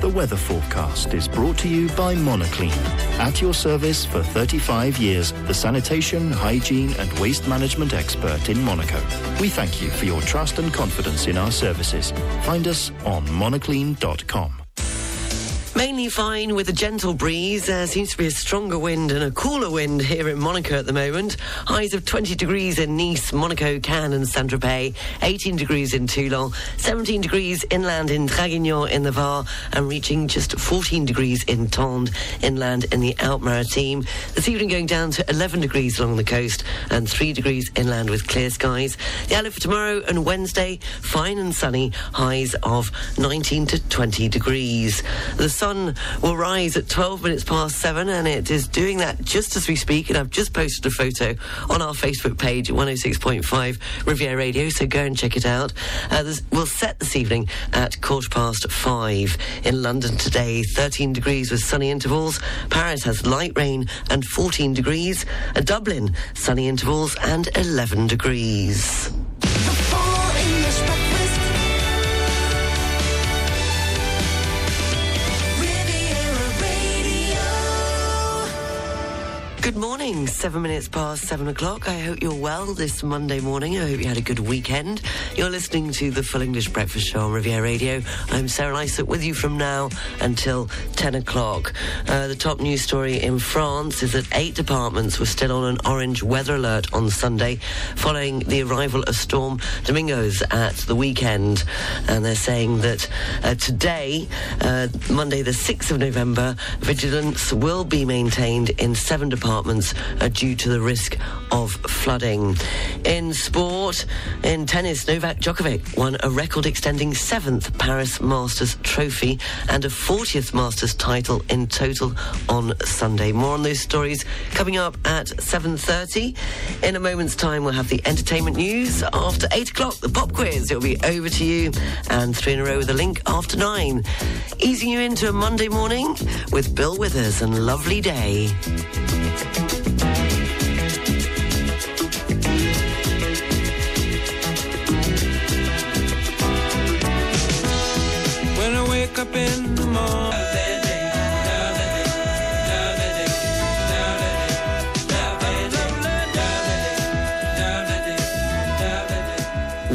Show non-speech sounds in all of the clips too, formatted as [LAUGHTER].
The weather forecast is brought to you by Monoclean. At your service for 35 years, the sanitation, hygiene and waste management expert in Monaco. We thank you for your trust and confidence in our services. Find us on monoclean.com. Mainly fine with a gentle breeze. There seems to be a stronger wind and a cooler wind here in Monaco at the moment. Highs of 20 degrees in Nice, Monaco, Cannes and Saint-Tropez. 18 degrees in Toulon. 17 degrees inland in Draguignan in the Var. And reaching just 14 degrees in Tende inland in the Alpes-Maritimes. This evening going down to 11 degrees along the coast and 3 degrees inland with clear skies. The outlook for tomorrow and Wednesday, fine and sunny. Highs of 19 to 20 degrees. The sun will rise at 12 minutes past 7 and it is doing that just as we speak. And I've just posted a photo on our Facebook page 106.5 Riviera Radio so go and check it out. Uh, we'll set this evening at quarter past 5 in London today. 13 degrees with sunny intervals. Paris has light rain and 14 degrees. Uh, Dublin sunny intervals and 11 degrees morning, seven minutes past seven o'clock. I hope you're well this Monday morning. I hope you had a good weekend. You're listening to the Full English Breakfast Show on Riviera Radio. I'm Sarah Lysett with you from now until 10 o'clock. Uh, the top news story in France is that eight departments were still on an orange weather alert on Sunday following the arrival of Storm Domingos at the weekend. And they're saying that uh, today, uh, Monday the 6th of November, vigilance will be maintained in seven departments uh, due to the risk of flooding. In sport, in tennis, Novak Djokovic won a record extending seventh Paris Masters trophy and a 40th Masters title in total on Sunday. More on those stories coming up at 7.30. In a moment's time, we'll have the entertainment news. After 8 o'clock, the pop quiz. It'll be over to you. And three in a row with a link after 9. Easing you into a Monday morning with Bill Withers and Lovely Day. Up in the morning.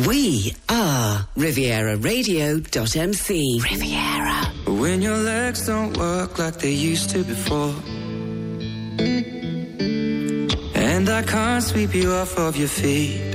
We are Riviera Radio.mc. Riviera. When your legs don't work like they used to before. And I can't sweep you off of your feet.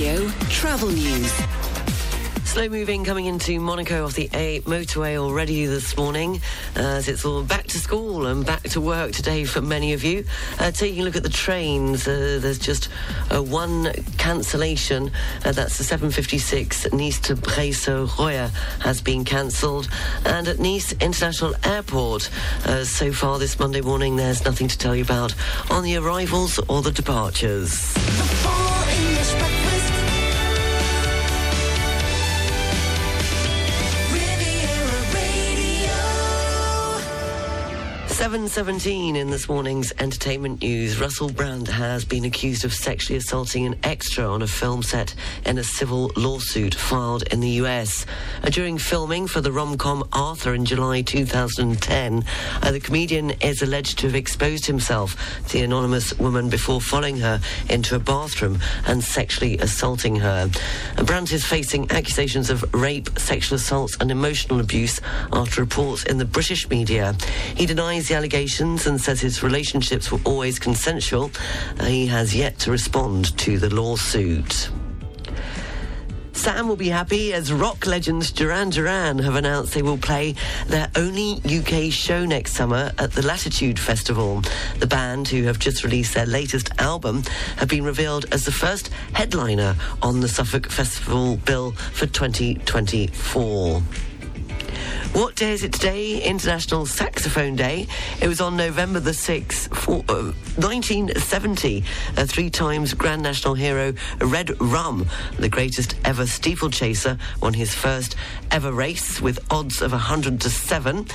Radio Travel News. Slow moving coming into Monaco off the A motorway already this morning, as it's all back to school and back to work today for many of you. Uh, taking a look at the trains, uh, there's just uh, one cancellation. Uh, that's the 756 Nice to Breil-sur-Roya has been cancelled, and at Nice International Airport, uh, so far this Monday morning, there's nothing to tell you about on the arrivals or the departures. 7.17 in this morning's entertainment news. Russell Brand has been accused of sexually assaulting an extra on a film set in a civil lawsuit filed in the US. Uh, during filming for the rom-com Arthur in July 2010, uh, the comedian is alleged to have exposed himself to the anonymous woman before following her into a bathroom and sexually assaulting her. Uh, Brand is facing accusations of rape, sexual assault and emotional abuse after reports in the British media. He denies the allegations and says his relationships were always consensual. Uh, he has yet to respond to the lawsuit. Sam will be happy as rock legends Duran Duran have announced they will play their only UK show next summer at the Latitude Festival. The band, who have just released their latest album, have been revealed as the first headliner on the Suffolk Festival bill for 2024. What day is it today? International Saxophone Day. It was on November the 6th, for, uh, 1970. Uh, three times Grand National hero Red Rum, the greatest ever steeplechaser, won his first ever race with odds of 100 to 7.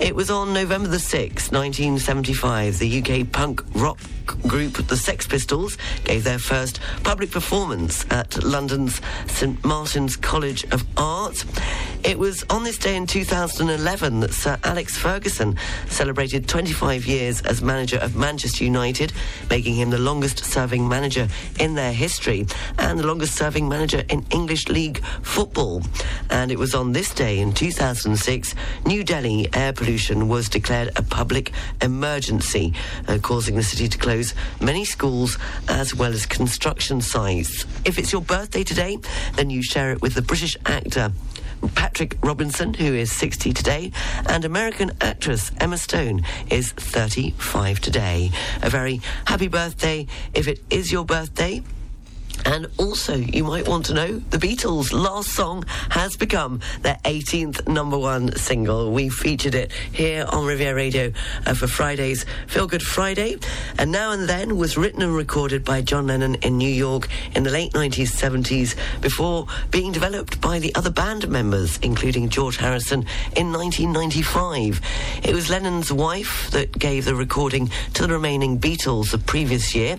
It was on November the 6th, 1975. The UK punk rock group The Sex Pistols gave their first public performance at London's St Martin's College of Art. It was on this day in 2011 that Sir Alex Ferguson celebrated 25 years as manager of Manchester United, making him the longest serving manager in their history and the longest serving manager in English League football. And it was on this day in 2006, New Delhi air pollution was declared a public emergency, uh, causing the city to close many schools as well as construction sites. If it's your birthday today, then you share it with the British actor. Patrick Robinson, who is 60 today, and American actress Emma Stone is 35 today. A very happy birthday if it is your birthday. And also, you might want to know the Beatles' last song has become their 18th number one single. We featured it here on Riviera Radio uh, for Friday's Feel Good Friday. And Now and Then was written and recorded by John Lennon in New York in the late 1970s before being developed by the other band members, including George Harrison, in 1995. It was Lennon's wife that gave the recording to the remaining Beatles the previous year,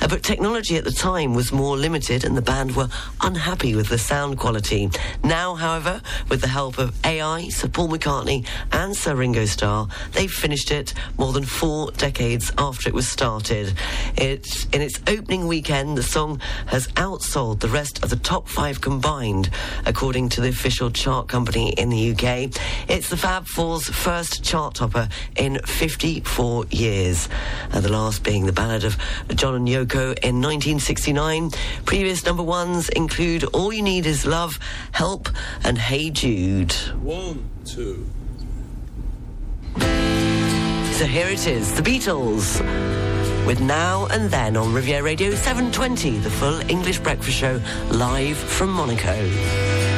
uh, but technology at the time was more limited and the band were unhappy with the sound quality. Now, however, with the help of AI, Sir Paul McCartney and Sir Ringo Starr, they've finished it more than four decades after it was started. It's, in its opening weekend, the song has outsold the rest of the top five combined, according to the official chart company in the UK. It's the Fab Four's first chart topper in 54 years, the last being the ballad of John and Yoko in 1969. Previous number ones include All You Need Is Love, Help, and Hey Jude. One, two. So here it is, the Beatles. With Now and Then on Riviera Radio 720, the full English breakfast show live from Monaco.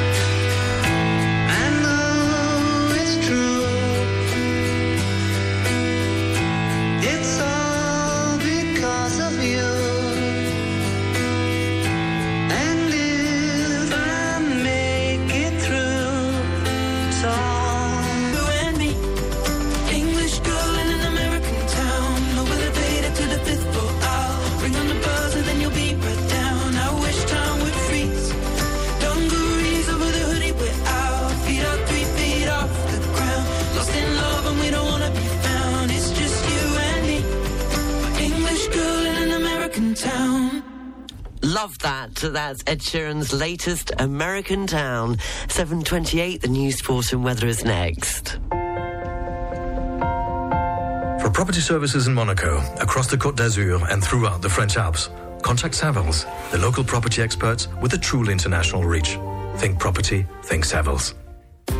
That. That's Ed Sheeran's latest American Town. 728, the news, sport and weather is next. For property services in Monaco, across the Côte d'Azur, and throughout the French Alps, contact Savills, the local property experts with a truly international reach. Think property, think Savills.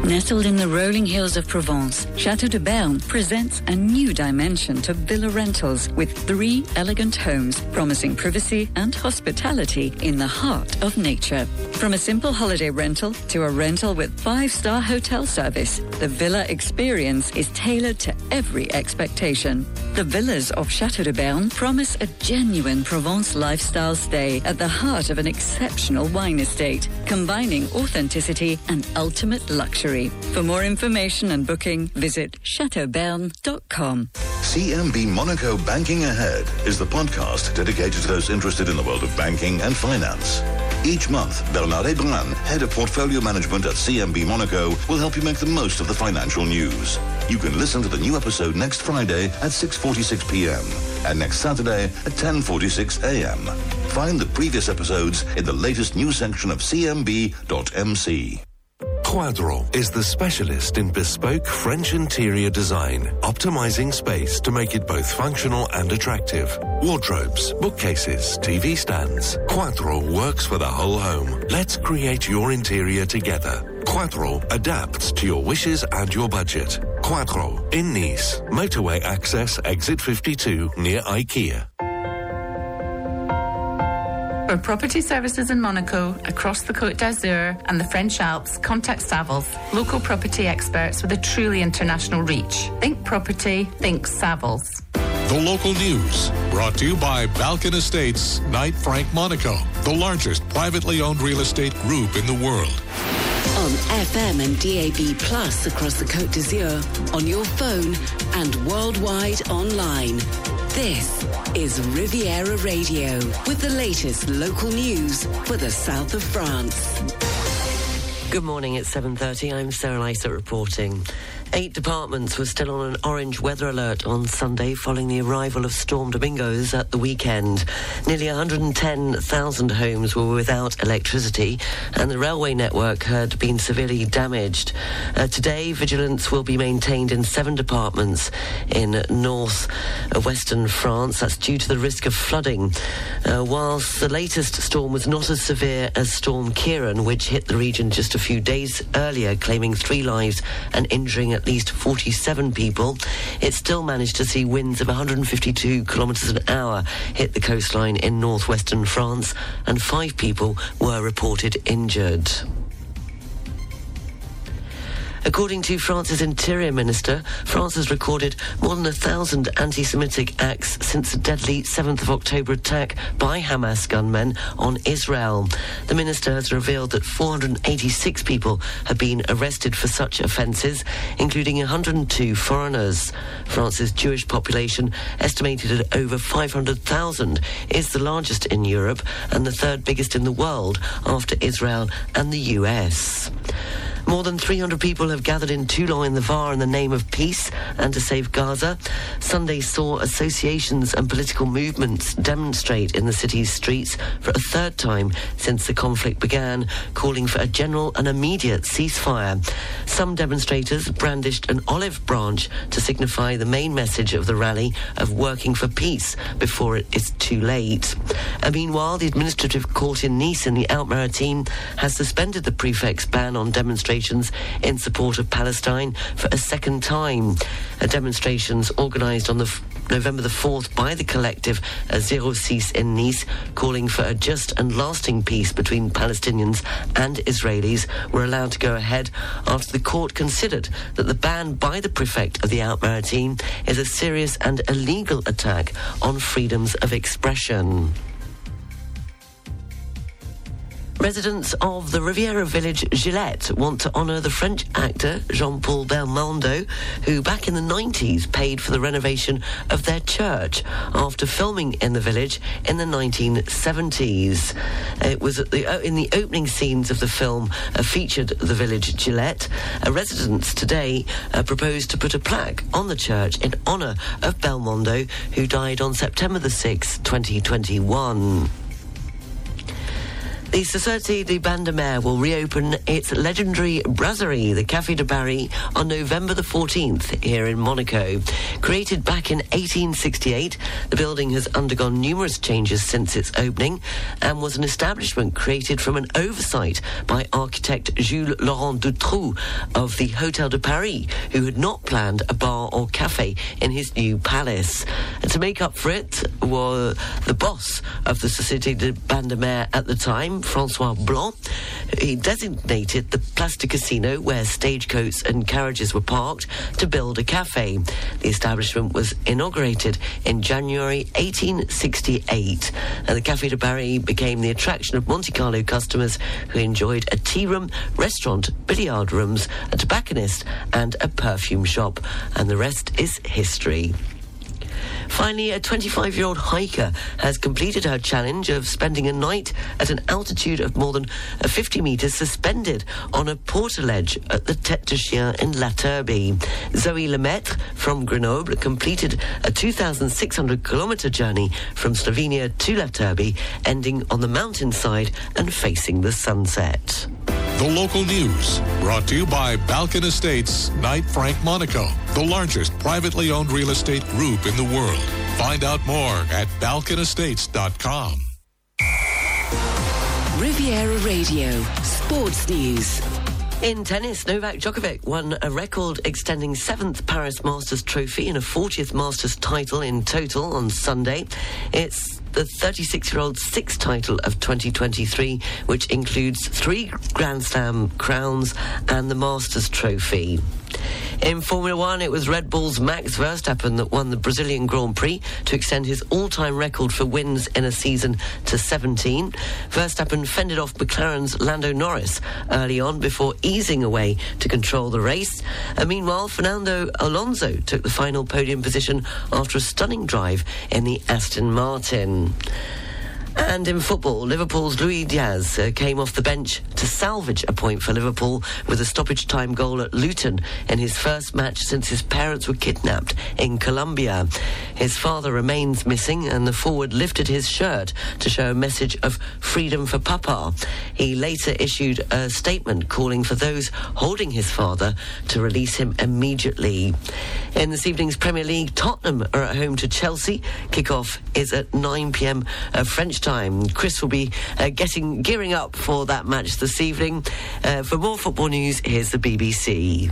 Nestled in the rolling hills of Provence, Chateau de Berne presents a new dimension to villa rentals with three elegant homes promising privacy and hospitality in the heart of nature. From a simple holiday rental to a rental with five-star hotel service, the villa experience is tailored to every expectation. The villas of Chateau de Berne promise a genuine Provence lifestyle stay at the heart of an exceptional wine estate, combining authenticity and ultimate luxury. For more information and booking, visit chateauberne.com. CMB Monaco Banking Ahead is the podcast dedicated to those interested in the world of banking and finance. Each month, Bernard Ebran, head of portfolio management at CMB Monaco, will help you make the most of the financial news. You can listen to the new episode next Friday at 6:46 p.m. and next Saturday at 10:46 a.m. Find the previous episodes in the latest news section of cmb.mc. Quadro is the specialist in bespoke French interior design, optimizing space to make it both functional and attractive. Wardrobes, bookcases, TV stands. Quadro works for the whole home. Let's create your interior together. Quadro adapts to your wishes and your budget. Quadro in Nice, motorway access, exit 52 near IKEA. For property services in Monaco, across the Côte d'Azur and the French Alps, contact Savills, local property experts with a truly international reach. Think property, think Savills. The local news brought to you by Balkan Estates, Knight Frank Monaco, the largest privately owned real estate group in the world. On FM and DAB Plus across the Côte d'Azur, on your phone and worldwide online. This is Riviera Radio with the latest local news for the south of France. Good morning, it's 7.30. I'm Sarah Lysa reporting. Eight departments were still on an orange weather alert on Sunday following the arrival of Storm Domingos at the weekend. Nearly 110,000 homes were without electricity and the railway network had been severely damaged. Uh, today, vigilance will be maintained in seven departments in north uh, western France. That's due to the risk of flooding. Uh, whilst the latest storm was not as severe as Storm Ciarán, which hit the region just a few days earlier, claiming three lives and injuring at least 47 people. It still managed to see winds of 152 kilometres an hour hit the coastline in northwestern France, and five people were reported injured. According to France's Interior Minister, France has recorded more than a thousand anti Semitic acts since the deadly 7th of October attack by Hamas gunmen on Israel. The minister has revealed that 486 people have been arrested for such offences, including 102 foreigners. France's Jewish population, estimated at over 500,000, is the largest in Europe and the third biggest in the world after Israel and the US. More than 300 people have gathered in Toulon in the Var in the name of peace and to save Gaza. Sunday saw associations and political movements demonstrate in the city's streets for a third time since the conflict began, calling for a general and immediate ceasefire. Some demonstrators brandished an olive branch to signify the main message of the rally of working for peace before it is too late. And meanwhile, the administrative court in Nice in the Alpes-Maritimes has suspended the prefect's ban on demonstrations in support of Palestine for a second time. Uh, demonstrations organised on the f- November the 4th by the collective Zero Six in Nice, calling for a just and lasting peace between Palestinians and Israelis, were allowed to go ahead after the court considered that the ban by the prefect of the Alpes-Maritimes is a serious and illegal attack on freedoms of expression. Residents of the Riviera village Gilette want to honour the French actor Jean-Paul Belmondo, who back in the 90s paid for the renovation of their church after filming in the village in the 1970s. It was the, in the opening scenes of the film uh, featured the village Gilette. Uh, residents today uh, proposed to put a plaque on the church in honour of Belmondo, who died on September the 6th, 2021. The Société des Bains de Mer will reopen its legendary brasserie, the Café de Paris, on November the 14th here in Monaco. Created back in 1868, the building has undergone numerous changes since its opening and was an establishment created from an oversight by architect Jules Laurent Dutroux of the Hotel de Paris, who had not planned a bar or cafe in his new palace. And to make up for it, were the boss of the Société des Bains de Mer at the time, Francois Blanc. He designated the Place Casino, where stagecoaches and carriages were parked, to build a cafe. The establishment was inaugurated in January 1868, and the Café de Paris became the attraction of Monte Carlo customers who enjoyed a tea room, restaurant, billiard rooms, a tobacconist, and a perfume shop. And the rest is history. Finally, a 25 year old hiker has completed her challenge of spending a night at an altitude of more than uh, 50 metres suspended on a portaledge at the Tête de Chien in La Turbie. Zoe Lemaitre from Grenoble completed a 2,600 kilometre journey from Slovenia to La Turbie, ending on the mountainside and facing the sunset. The local news brought to you by Balkan Estates, Knight Frank Monaco, the largest privately owned real estate group in the world. Find out more at balkanestates.com. Riviera Radio, Sports News. In tennis, Novak Djokovic won a record extending seventh Paris Masters trophy and a 40th Masters title in total on Sunday. It's the 36 year old's sixth title of 2023, which includes three Grand Slam crowns and the Masters trophy. In Formula One, it was Red Bull's Max Verstappen that won the Brazilian Grand Prix to extend his all time record for wins in a season to 17. Verstappen fended off McLaren's Lando Norris early on before easing away to control the race. And meanwhile, Fernando Alonso took the final podium position after a stunning drive in the Aston Martin. And in football, Liverpool's Luis Diaz uh, came off the bench to salvage a point for Liverpool with a stoppage time goal at Luton in his first match since his parents were kidnapped in Colombia. His father remains missing, and the forward lifted his shirt to show a message of freedom for Papa. He later issued a statement calling for those holding his father to release him immediately. In this evening's Premier League, Tottenham are at home to Chelsea. Kickoff is at 9 p.m. Uh, French time. Chris will be uh, getting gearing up for that match this evening. Uh, for more football news, here's the BBC.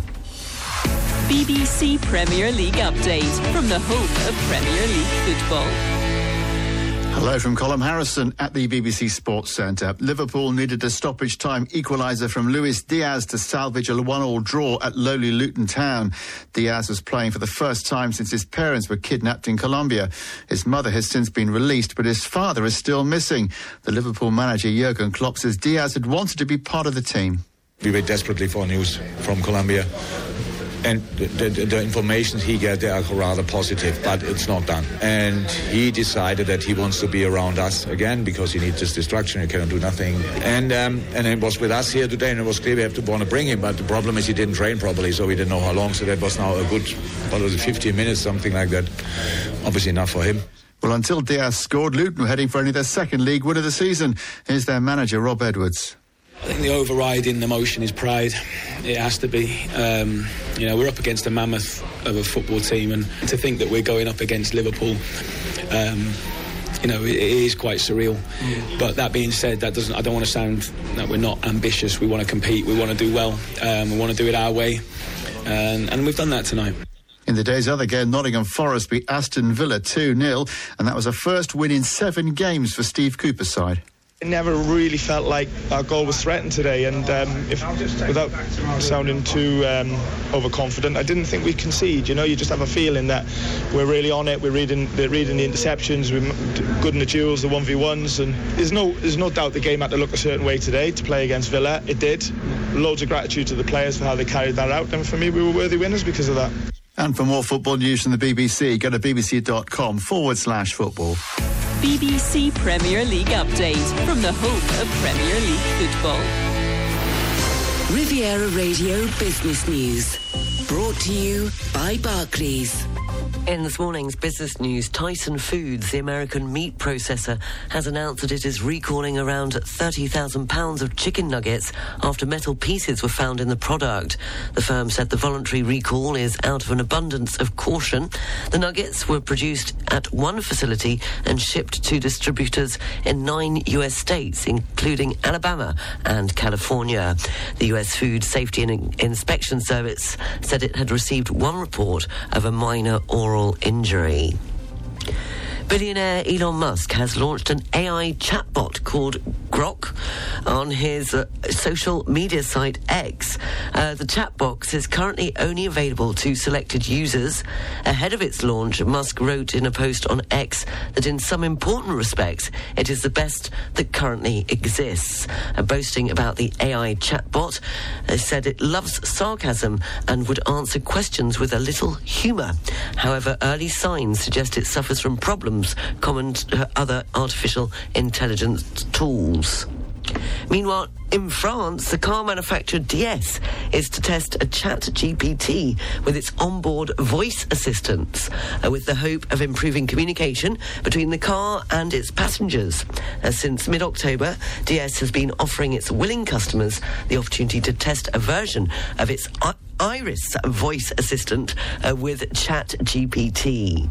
BBC Premier League update from the home of Premier League football. Hello from Colin Harrison at the BBC Sports Centre. Liverpool needed a stoppage time equaliser from Luis Diaz to salvage a one-all draw at lowly Luton Town. Diaz was playing for the first time since his parents were kidnapped in Colombia. His mother has since been released, but his father is still missing. The Liverpool manager Jurgen Klopp says Diaz had wanted to be part of the team. We wait desperately for news from Colombia and the, the, the, information he get they are rather positive, but it's not done. And he decided that he wants to be around us again because he needs this distraction. He cannot do nothing. And um, and it was with us here today, and it was clear we have to want to bring him. But the problem is he didn't train properly, so we didn't know how long. So that was now a good, what was it, 15 minutes, something like that. Obviously enough for him. Well, until Diaz scored, Luton were heading for only their second league win of the season. Here's their manager, Rob Edwards. I think the overriding emotion is pride. It has to be. Um, you know, we're up against a mammoth of a football team, and to think that we're going up against Liverpool, um, you know, it, it is quite surreal. Mm. But that being said, that doesn't. I don't want to sound that we're not ambitious. We want to compete. We want to do well. Um, we want to do it our way, and, and we've done that tonight. In the day's other game, Nottingham Forest beat Aston Villa 2 0, and that was a first win in seven games for Steve Cooper's side. It never really felt like our goal was threatened today, and um, if, without sounding too um, overconfident, I didn't think we'd concede. You know, you just have a feeling that we're really on it. We're reading, we're reading the interceptions. We're good in the duels, the one v ones, and there's no, there's no doubt the game had to look a certain way today to play against Villa. It did. Loads of gratitude to the players for how they carried that out, and for me, we were worthy winners because of that. And for more football news from the BBC, go to bbc.com forward slash football. BBC Premier League update from the home of Premier League football. Riviera Radio Business News. Brought to you by Barclays. In this morning's business news, Tyson Foods, the American meat processor, has announced that it is recalling around 30,000 pounds of chicken nuggets after metal pieces were found in the product. The firm said the voluntary recall is out of an abundance of caution. The nuggets were produced at one facility and shipped to distributors in nine U.S. states, including Alabama and California. The U.S. Food Safety and Inspection Service said it had received one report of a minor oral injury. Billionaire Elon Musk has launched an AI chatbot called Grok on his uh, social media site X. Uh, the chat box is currently only available to selected users. Ahead of its launch, Musk wrote in a post on X that in some important respects, it is the best that currently exists. Uh, boasting about the AI chatbot, uh, said it loves sarcasm and would answer questions with a little humour. However, early signs suggest it suffers from problems common to other artificial intelligence tools. Meanwhile, in France, the car manufacturer DS is to test a chat GPT with its onboard voice assistants, uh, with the hope of improving communication between the car and its passengers. Uh, since mid October, DS has been offering its willing customers the opportunity to test a version of its I- Iris voice assistant uh, with Chat GPT.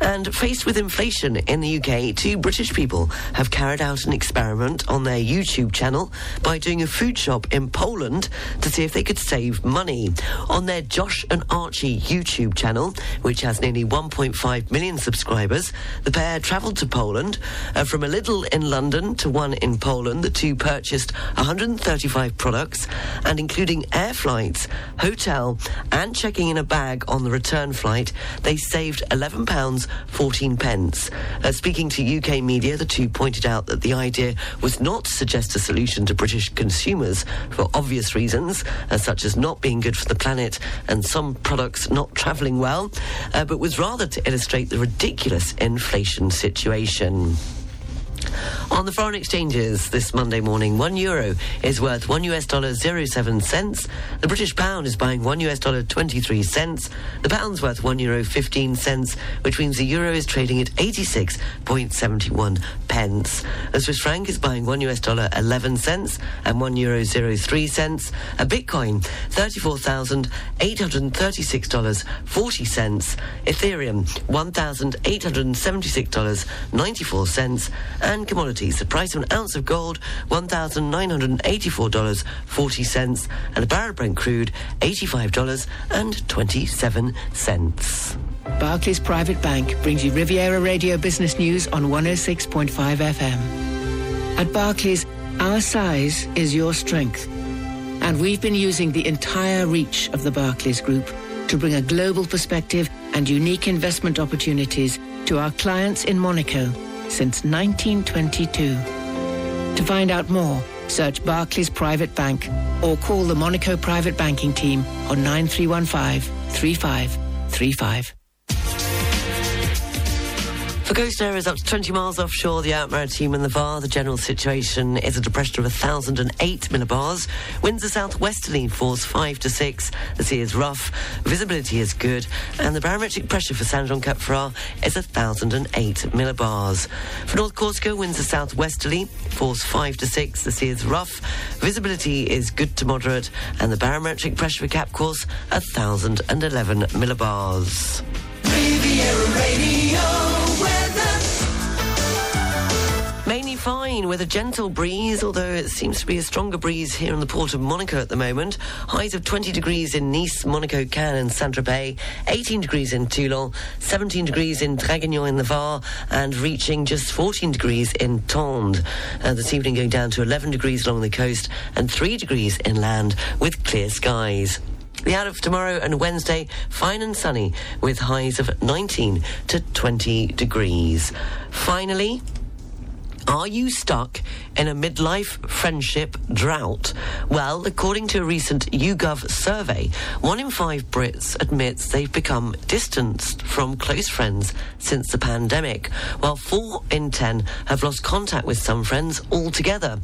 And faced with inflation in the UK, two British people have carried out an experiment on their YouTube channel by doing a food shop in Poland to see if they could save money. On their Josh and Archie YouTube channel, which has nearly 1.5 million subscribers, the pair travelled to Poland. Uh, from a Lidl in London to one in Poland, the two purchased 135 products, and including air flights, hotel, and checking in a bag on the return flight, they saved £11 14 pence. Uh, speaking to UK media, the two pointed out that the idea was not to suggest a solution to British consumers for obvious reasons, uh, such as not being good for the planet and some products not travelling well, uh, but was rather to illustrate the ridiculous inflation situation. On the foreign exchanges this Monday morning, one euro is worth one US dollar zero seven cents. The British pound is buying one US dollar 23 cents. The pound's worth one euro 15 cents, which means the euro is trading at 86.71 pence. The Swiss franc is buying one US dollar 11 cents and one euro 03 cents. A Bitcoin, $34,836.40. Ethereum, $1,876.94. And commodities, the price of an ounce of gold, $1,984.40. And a barrel of Brent crude, $85.27. Barclays Private Bank brings you Riviera Radio Business News on 106.5 FM. At Barclays, our size is your strength. And we've been using the entire reach of the Barclays Group to bring a global perspective and unique investment opportunities to our clients in Monaco since 1922. To find out more, search Barclays Private Bank or call the Monaco Private Banking Team on 9315 3535. For coast areas up to 20 miles offshore, the Alpes-Maritimes and the VAR, the general situation is a depression of 1,008 millibars. Winds are southwesterly, force 5 to 6. The sea is rough, visibility is good, and the barometric pressure for Saint Jean Cap Ferrat is 1,008 millibars. For North Corsica, winds are southwesterly, force 5 to 6. The sea is rough, visibility is good to moderate, and the barometric pressure for Cap Corse, 1,011 millibars. Riviera Radio fine with a gentle breeze, although it seems to be a stronger breeze here in the port of Monaco at the moment. Highs of 20 degrees in Nice, Monaco, Cannes, and Saint Tropez, 18 degrees in Toulon, 17 degrees in Draguignan in the Var, and reaching just 14 degrees in Tende. Uh, this evening going down to 11 degrees along the coast and 3 degrees inland with clear skies. The out of tomorrow and Wednesday, fine and sunny with highs of 19 to 20 degrees. Finally, are you stuck in a midlife friendship drought? Well, according to a recent YouGov survey, one in five Brits admits they've become distanced from close friends since the pandemic, while four in ten have lost contact with some friends altogether.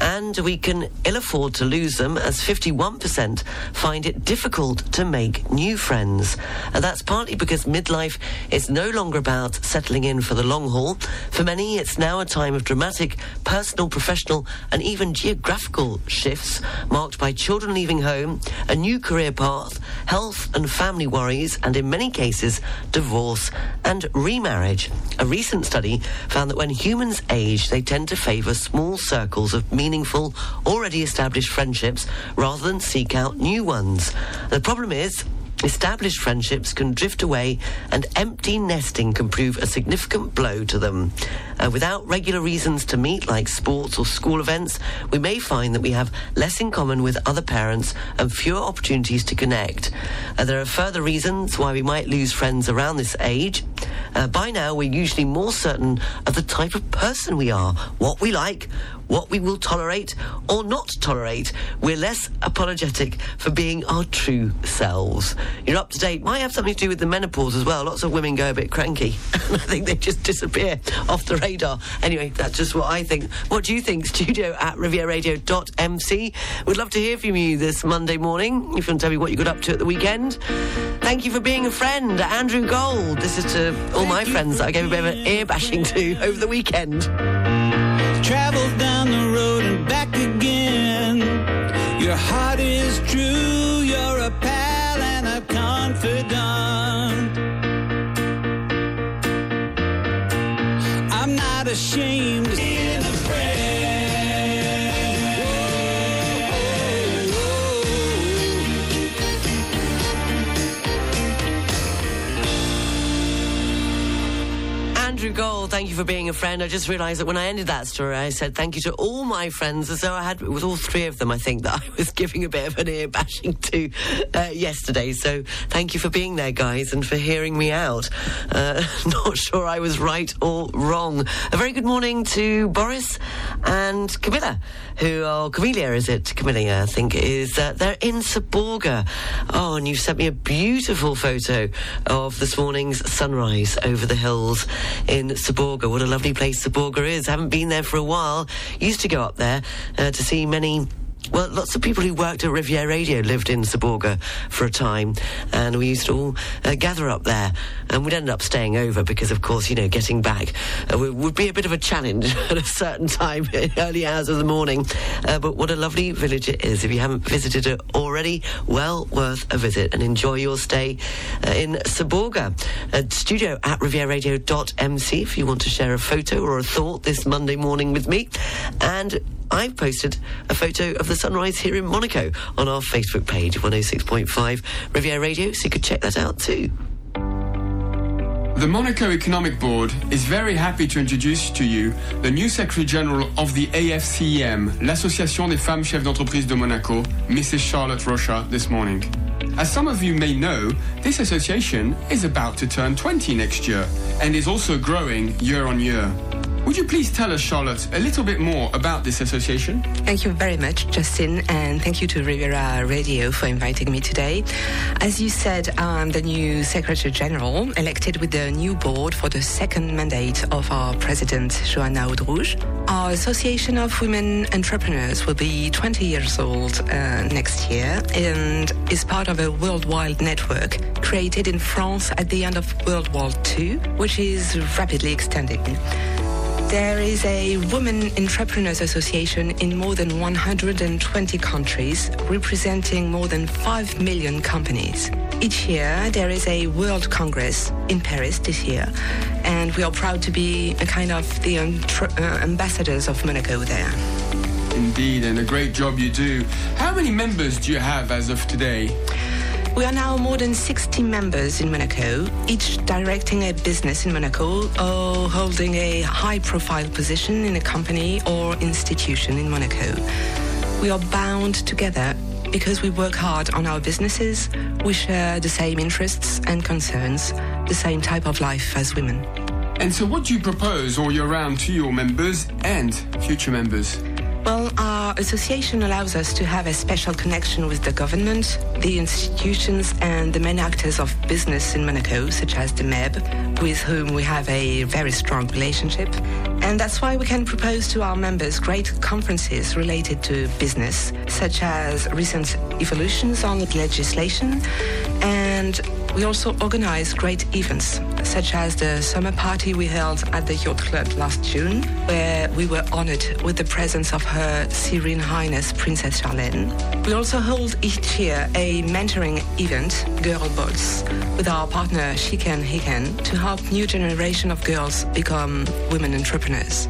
And we can ill afford to lose them, as 51% find it difficult to make new friends. And that's partly because midlife is no longer about settling in for the long haul. For many, it's now a time of dramatic personal, professional, and even geographical shifts marked by children leaving home, a new career path, health and family worries, and in many cases, divorce and remarriage. A recent study found that when humans age, they tend to favour small circles of meaningful, already established friendships rather than seek out new ones. The problem is, Established friendships can drift away and empty nesting can prove a significant blow to them. Uh, without regular reasons to meet, like sports or school events, we may find that we have less in common with other parents and fewer opportunities to connect. Uh, there are further reasons why we might lose friends around this age. Uh, by now, we're usually more certain of the type of person we are, what we like, what we will tolerate or not tolerate. We're less apologetic for being our true selves. You're up to date. Might have something to do with the menopause as well. Lots of women go a bit cranky. [LAUGHS] I think they just disappear off the radar. Anyway, that's just what I think. What do you think? Studio at rivieraradio.mc. We'd love to hear from you this Monday morning. If you want to tell me what you got up to at the weekend. Thank you for being a friend, Andrew Gold. This is to all my friends that I gave a bit of an ear bashing to over the weekend. Back again. Your heart is true, you're a pal and a confidant. I'm not ashamed thank you for being a friend. I just realised that when I ended that story, I said thank you to all my friends. As though I had, it was all three of them, I think, [LAUGHS] that I was giving a bit of an ear bashing to uh, yesterday. So thank you for being there, guys, and for hearing me out. Uh, [LAUGHS] not sure I was right or wrong. A very good morning to Boris and Camilla, who, oh, Camellia, is it? Camilla, I think, is, uh, they're in Seborga. Oh, and you've sent me a beautiful photo of this morning's sunrise over the hills in Seborga. What a lovely place Seborga is. Haven't been there for a while. Used to go up there uh, to see many well, lots of people who worked at Riviera Radio lived in Seborga for a time, and we used to all uh, gather up there. And we'd end up staying over because, of course, you know, getting back uh, would, be a bit of a challenge [LAUGHS] at a certain time, [LAUGHS] early hours of the morning. Uh, but what a lovely village it is. If you haven't visited it already, well worth a visit and enjoy your stay uh, in Seborga. Studio at rivieraradio.mc if you want to share a photo or a thought this Monday morning with me. And I've posted a photo of the sunrise here in Monaco on our Facebook page, 106.5 Riviera Radio, so you could check that out too. The Monaco Economic Board is very happy to introduce to you the new Secretary General of the AFCEM, l'Association des Femmes Chefs d'Entreprise de Monaco, Mrs. Charlotte Rocha, this morning. As some of you may know, this association is about to turn 20 next year and is also growing year on year. Would you please tell us, Charlotte, a little bit more about this association? Thank you very much, Justin, and thank you to Riviera Radio for inviting me today. As you said, I'm the new Secretary General, elected with the new board for the second mandate of our President, Joanna Audrouge. Our Association of Women Entrepreneurs will be 20 years old uh, next year and is part of a worldwide network created in France at the end of World War II, which is rapidly extending. There is a Women Entrepreneurs Association in more than 120 countries, representing more than 5 million companies. Each year, there is a World Congress in Paris this year, and we are proud to be a kind of the uh, ambassadors of Monaco there. Indeed, and a great job you do. How many members do you have as of today? We are now more than 60 members in Monaco, each directing a business in Monaco or holding a high profile position in a company or institution in Monaco. We are bound together because we work hard on our businesses, we share the same interests and concerns, the same type of life as women. And so, what do you propose all year round to your members and future members? Well, our association allows us to have a special connection with the government, the institutions, and the main actors of business in Monaco, such as the MEB, with whom we have a very strong relationship. And that's why we can propose to our members great conferences related to business, such as recent evolutions on legislation. And we also organize great events, such as the summer party we held at the Yacht Club last June, where we were honored with the presence of Her Serene Highness Princess Charlene. We also hold each year a mentoring event, Girl Boss, with our partner Shiken Hiken to help new generation of girls become women entrepreneurs.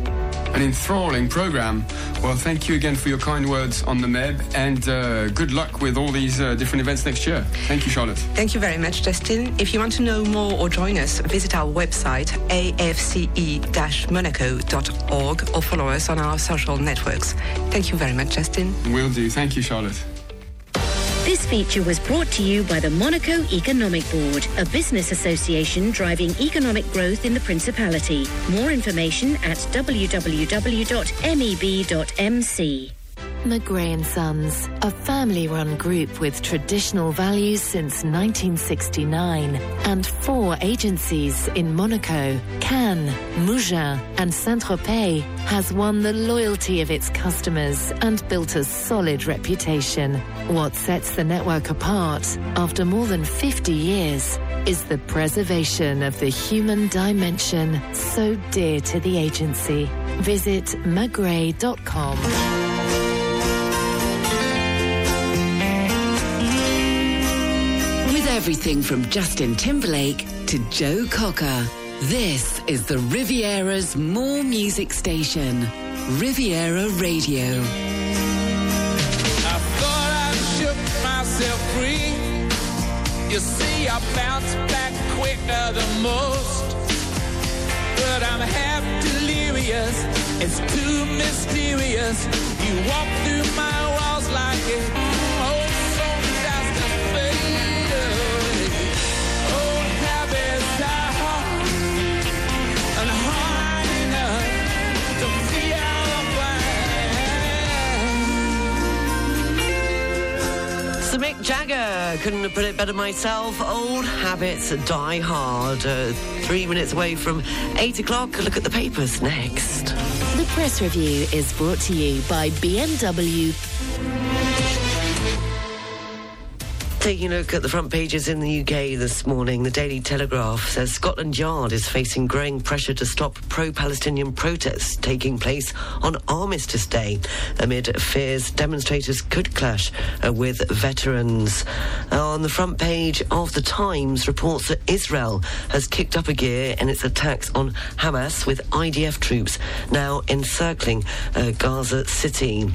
An enthralling program. Well, thank you again for your kind words on the MEB and uh, good luck with all these uh, different events next year. Thank you, Charlotte. Thank you very much, Justin. If you want to know more or join us, visit our website, afce-monaco.org, or follow us on our social networks. Thank you very much, Justin. Will do. Thank you, Charlotte. This feature was brought to you by the Monaco Economic Board, a business association driving economic growth in the Principality. More information at www.meb.mc. McGray and Sons, a family-run group with traditional values since 1969 and four agencies in Monaco, Cannes, Mougins and Saint-Tropez has won the loyalty of its customers and built a solid reputation. What sets the network apart after more than 50 years is the preservation of the human dimension so dear to the agency. Visit mcgray.com. everything from Justin Timberlake to Joe Cocker, this is the Riviera's More Music Station, Riviera Radio. I thought I shook myself free. You see, I bounce back quicker than most. But I'm half delirious, it's too mysterious. You walk through my walls like it. Jagger, couldn't have put it better myself. Old habits die hard. Uh, three minutes away from eight o'clock. Look at the papers next. The press review is brought to you by BMW. Taking a look at the front pages in the UK this morning, the Daily Telegraph says Scotland Yard is facing growing pressure to stop pro Palestinian protests taking place on Armistice Day amid fears demonstrators could clash uh, with veterans. Uh, on the front page of The Times, reports that Israel has kicked up a gear in its attacks on Hamas with IDF troops now encircling uh, Gaza City.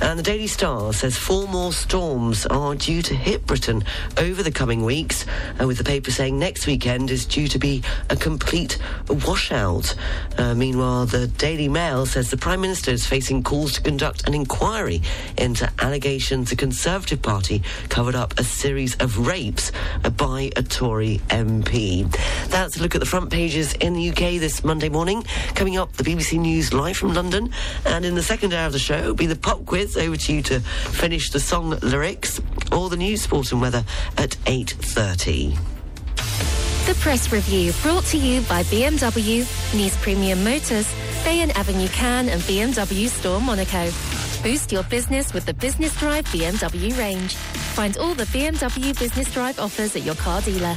And the Daily Star says four more storms are due to hit Britain over the coming weeks, uh, with the paper saying next weekend is due to be a complete washout. Uh, meanwhile, the Daily Mail says the Prime Minister is facing calls to conduct an inquiry into allegations the Conservative Party covered up a series of rapes uh, by a Tory MP. That's a look at the front pages in the UK this Monday morning. Coming up, the BBC News live from London, and in the second hour of the show, it'll be the pop quiz. Over to you to finish the song lyrics, or the news, sport and weather at 8.30. The press review brought to you by BMW, Nice Premium Motors, Bayonne Avenue Cannes and BMW Store Monaco. Boost your business with the Business Drive BMW range. Find all the BMW Business Drive offers at your car dealer.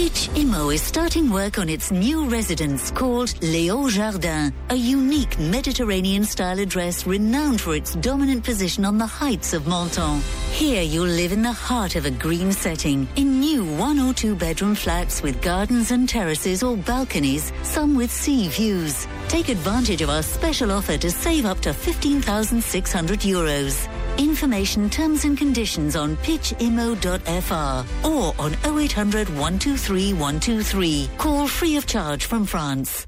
Pitch Immo is starting work on its new residence called Léo Jardin, a unique Mediterranean-style address renowned for its dominant position on the heights of Menton. Here you'll live in the heart of a green setting, in new one or two bedroom flats with gardens and terraces or balconies, some with sea views. Take advantage of our special offer to save up to 15,600 euros. Information, terms and conditions on pitchimo.fr or on 0800 123 123. Call free of charge from France.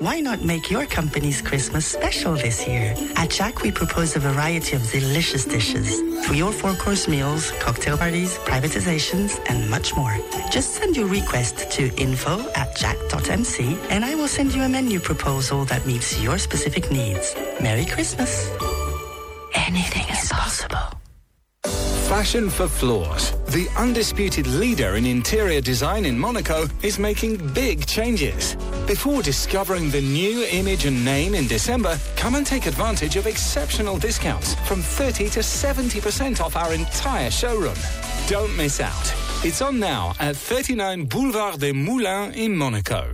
Why not make your company's Christmas special this year? At Jack, we propose a variety of delicious dishes for your four-course meals, cocktail parties, privatizations, and much more. Just send your request to info at jack.mc and I will send you a menu proposal that meets your specific needs. Merry Christmas. Anything is possible. Fashion for Floors. The undisputed leader in interior design in Monaco is making big changes. Before discovering the new image and name in December, come and take advantage of exceptional discounts from 30 to 70% off our entire showroom. Don't miss out. It's on now at 39 Boulevard des Moulins in Monaco.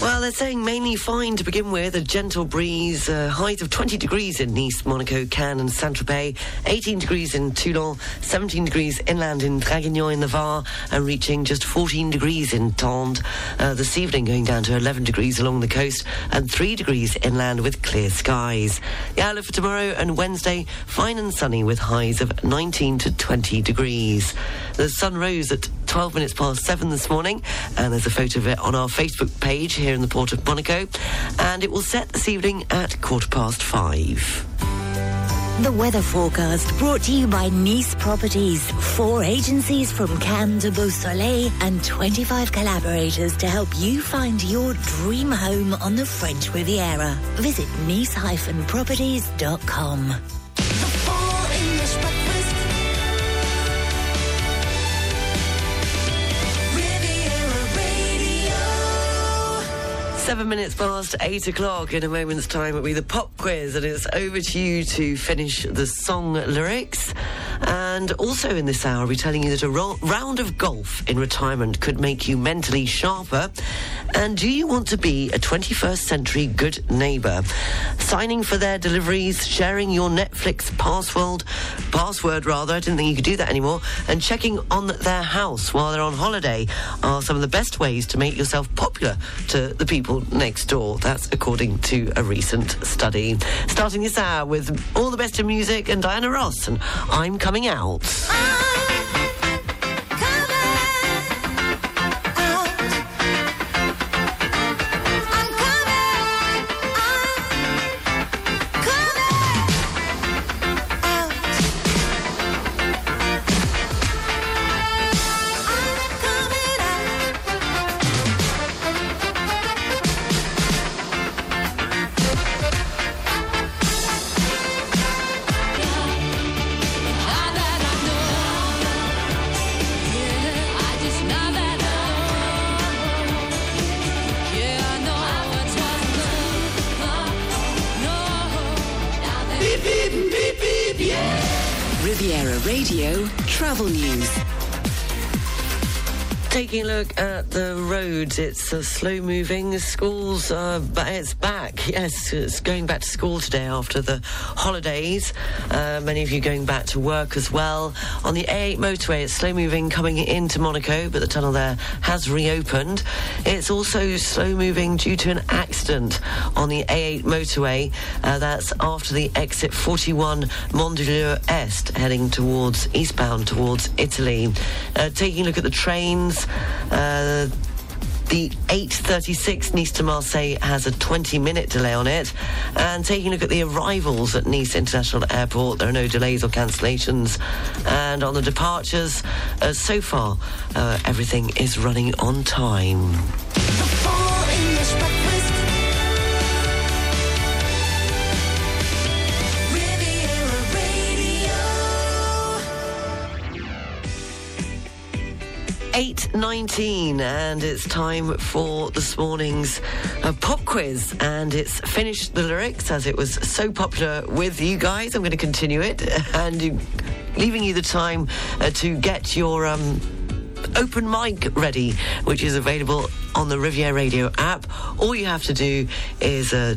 Well, they're saying mainly fine to begin with. A gentle breeze, uh, height of 20 degrees in Nice, Monaco, Cannes, and Saint Tropez. 18 degrees in Toulon. 17 degrees inland in Draguignan in the Var, and reaching just 14 degrees in Tende. Uh, this evening, going down to 11 degrees along the coast, and 3 degrees inland with clear skies. The outlook for tomorrow and Wednesday, fine and sunny with highs of 19 to 20 degrees. The sun rose at 12 minutes past 7 this morning, and there's a photo of it on our Facebook page here in the port of Monaco, and it will set this evening at quarter past 5. The weather forecast brought to you by Nice Properties. Four agencies from Cannes to Beausoleil and 25 collaborators to help you find your dream home on the French Riviera. Visit nice-properties.com. Seven minutes past eight o'clock. In a moment's time, it'll be the pop quiz, and it's over to you to finish the song lyrics. And also in this hour, I'll be telling you that a ro- round of golf in retirement could make you mentally sharper. And do you want to be a 21st century good neighbour? Signing for their deliveries, sharing your Netflix password, password rather, I didn't think you could do that anymore, and checking on their house while they're on holiday are some of the best ways to make yourself popular to the people next door. That's according to a recent study. Starting this hour with all the best in music and Diana Ross, and I'm coming out. Riviera Travel News. Taking a look at the roads, it's uh, slow moving. Schools, uh, it's back. Yes, it's going back to school today after the holidays. Uh, many of you going back to work as well. On the A8 motorway, it's slow moving coming into Monaco, but the tunnel there has reopened. It's also slow moving due to an accident on the A8 motorway. Uh, that's after the exit 41 Mandelieu Est, heading towards eastbound towards Italy. Uh, taking a look at the trains. Uh, the 8.36 Nice to Marseille has a 20 minute delay on it. And taking a look at the arrivals at Nice International Airport, there are no delays or cancellations. And on the departures, uh, so far, uh, everything is running on time. Eight nineteen, and it's time for this morning's uh, pop quiz. And it's finished the lyrics as it was so popular with you guys. I'm going to continue it, [LAUGHS] and you, leaving you the time uh, to get your um, open mic ready, which is available on the Riviera Radio app. All you have to do is. Uh,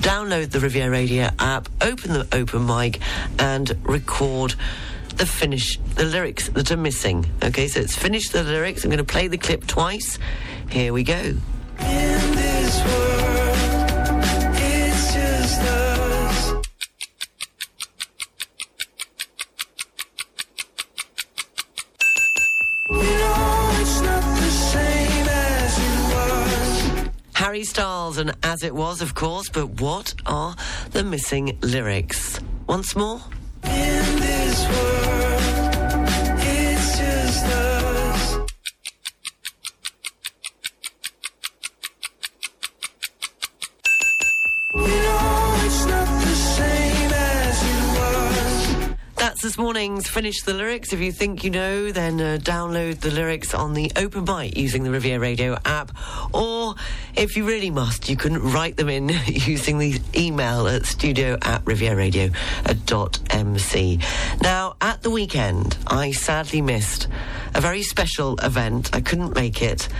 download the Riviera Radio app, open the open mic, and record the finish, the lyrics that are missing. Okay, so it's finish the lyrics. I'm going to play the clip twice. Here we go. It's just us. It's not the same as it was. Harry Styles and As It Was, of course, but what are the missing lyrics? Once more. This world, this morning's Finish the Lyrics. If you think you know, then uh, download the lyrics on the Open Byte using the Riviera Radio app. Or if you really must, you can write them in [LAUGHS] using the email at studio at rivieraradio.mc. Now, at the weekend, I sadly missed a very special event. I couldn't make it,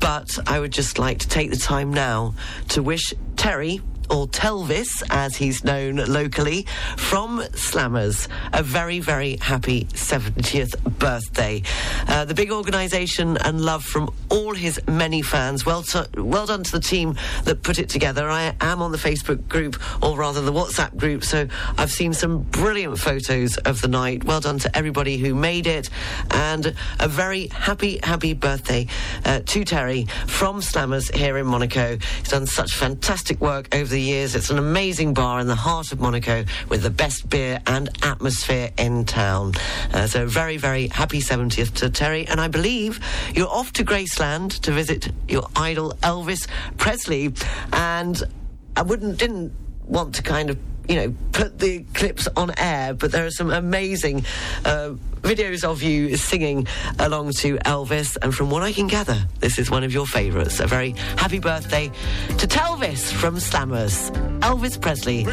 but I would just like to take the time now to wish Terry or Telvis, as he's known locally, from Slammers. A very, very happy 70th birthday. Uh, the big organisation and love from all his many fans. Well, to, well done to the team that put it together. I am on the Facebook group, or rather the WhatsApp group, so I've seen some brilliant photos of the night. Well done to everybody who made it, and a very happy, happy birthday uh, to Terry from Slammers here in Monaco. He's done such fantastic work over the years. It's an amazing bar in the heart of Monaco with the best beer and atmosphere in town. Uh, so very, very happy 70th to Terry. And I believe you're off to Graceland to visit your idol Elvis Presley. And I wouldn't, didn't want to kind of you know, put the clips on air, but there are some amazing uh, videos of you singing along to Elvis. And from what I can gather, this is one of your favourites. A very happy birthday to Telvis from Slammers, Elvis Presley.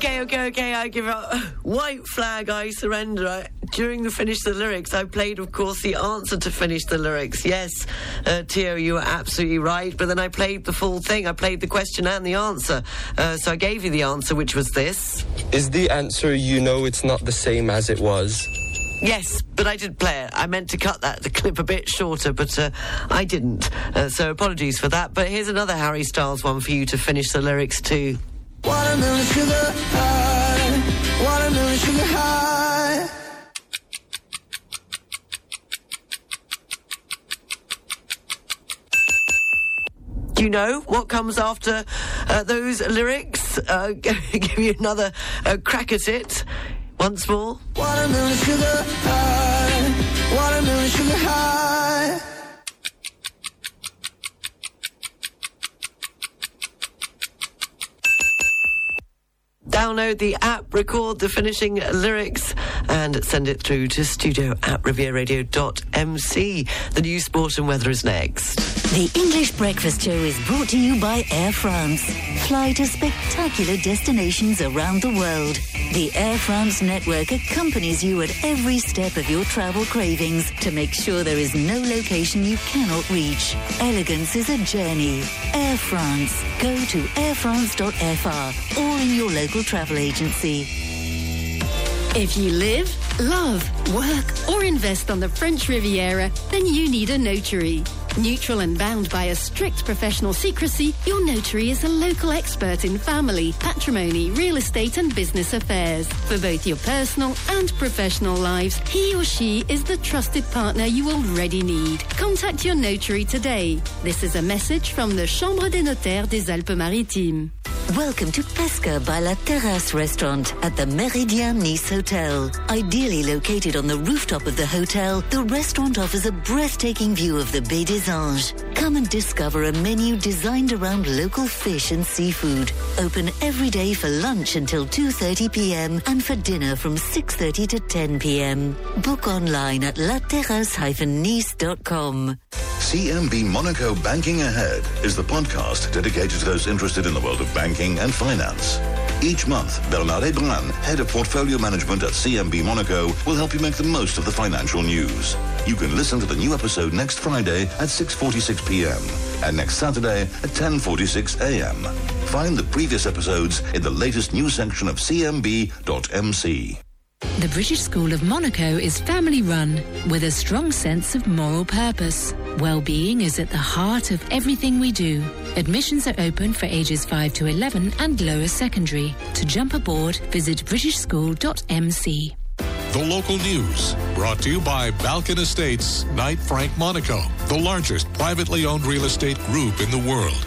Okay, okay, okay, I give up. [SIGHS] White flag, I surrender. I, during the Finish the Lyrics, I played, of course, the answer to Finish the Lyrics. Yes, uh, Tio, you were absolutely right. But then I played the full thing. I played the question and the answer. Uh, so I gave you the answer, which was this. Is the answer you know it's not the same as it was? Yes, but I did play it. I meant to cut that the clip a bit shorter, but uh, I didn't. Uh, so apologies for that. But here's another Harry Styles one for you to finish the lyrics to. Watermelon sugar high. Watermelon sugar high. Do you know what comes after uh, those lyrics? Uh, [LAUGHS] give you another uh, crack at it once more. Watermelon sugar high. Watermelon sugar high. Download the app, record the finishing lyrics, and send it through to studio at rivieraradio.mc. The new sport, and weather is next. The English Breakfast Show is brought to you by Air France. Fly to spectacular destinations around the world. The Air France network accompanies you at every step of your travel cravings to make sure there is no location you cannot reach. Elegance is a journey. Air France. Go to airfrance.fr or in your local travel agency. If you live, love, work, or invest on the French Riviera, then you need a notary. Neutral and bound by a strict professional secrecy, your notary is a local expert in family, patrimony, real estate, and business affairs. For both your personal and professional lives, he or she is the trusted partner you already need. Contact your notary today. This is a message from the Chambre des Notaires des Alpes-Maritimes. Welcome to Pesca by La Terrasse restaurant at the Méridien Nice Hotel. Ideally located on the rooftop of the hotel, the restaurant offers a breathtaking view of the Baie des Anges. Come and discover a menu designed around local fish and seafood. Open every day for lunch until 2:30 p.m. and for dinner from 6:30 to 10 p.m. Book online at laterrace-nice.com. CMB Monaco Banking Ahead is the podcast dedicated to those interested in the world of banking and finance. Each month, Bernard Ebran, head of portfolio management at CMB Monaco, will help you make the most of the financial news. You can listen to the new episode next Friday at 6.46 p.m. and next Saturday at 10.46 a.m. Find the previous episodes in the latest news section of cmb.mc. The British School of Monaco is family run with a strong sense of moral purpose. Well-being is at the heart of everything we do. Admissions are open for ages 5 to 11 and lower secondary. To jump aboard, visit britishschool.mc. The local news brought to you by Balkan Estates, Knight Frank Monaco, the largest privately owned real estate group in the world.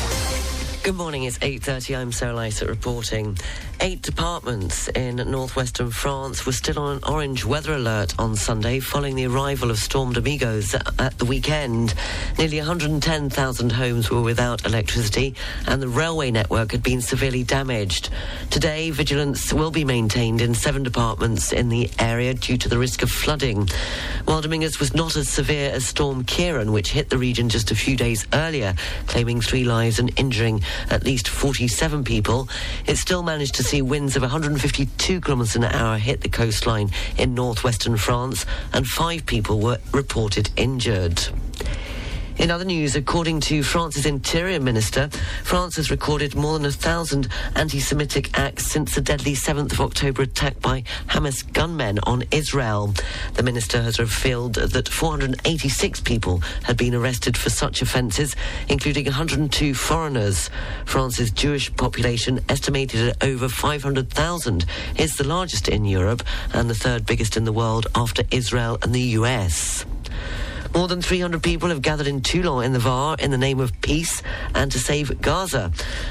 Good morning, it's 8.30. I'm Sarah Lysett reporting. Eight departments in northwestern France were still on an orange weather alert on Sunday following the arrival of Storm Domingos at the weekend. Nearly 110,000 homes were without electricity and the railway network had been severely damaged. Today, vigilance will be maintained in seven departments in the area due to the risk of flooding. While Domingos was not as severe as Storm Ciarán, which hit the region just a few days earlier, claiming three lives and injuring at least 47 people, it still managed to see winds of 152 kilometres an hour hit the coastline in northwestern France, and five people were reported injured. In other news, according to France's Interior Minister, France has recorded more than a thousand anti-Semitic acts since the deadly 7th of October attack by Hamas gunmen on Israel. The minister has revealed that 486 people had been arrested for such offences, including 102 foreigners. France's Jewish population, estimated at over 500,000, is the largest in Europe and the third biggest in the world after Israel and the US. More than 300 people have gathered in Toulon in the Var in the name of peace and to save Gaza.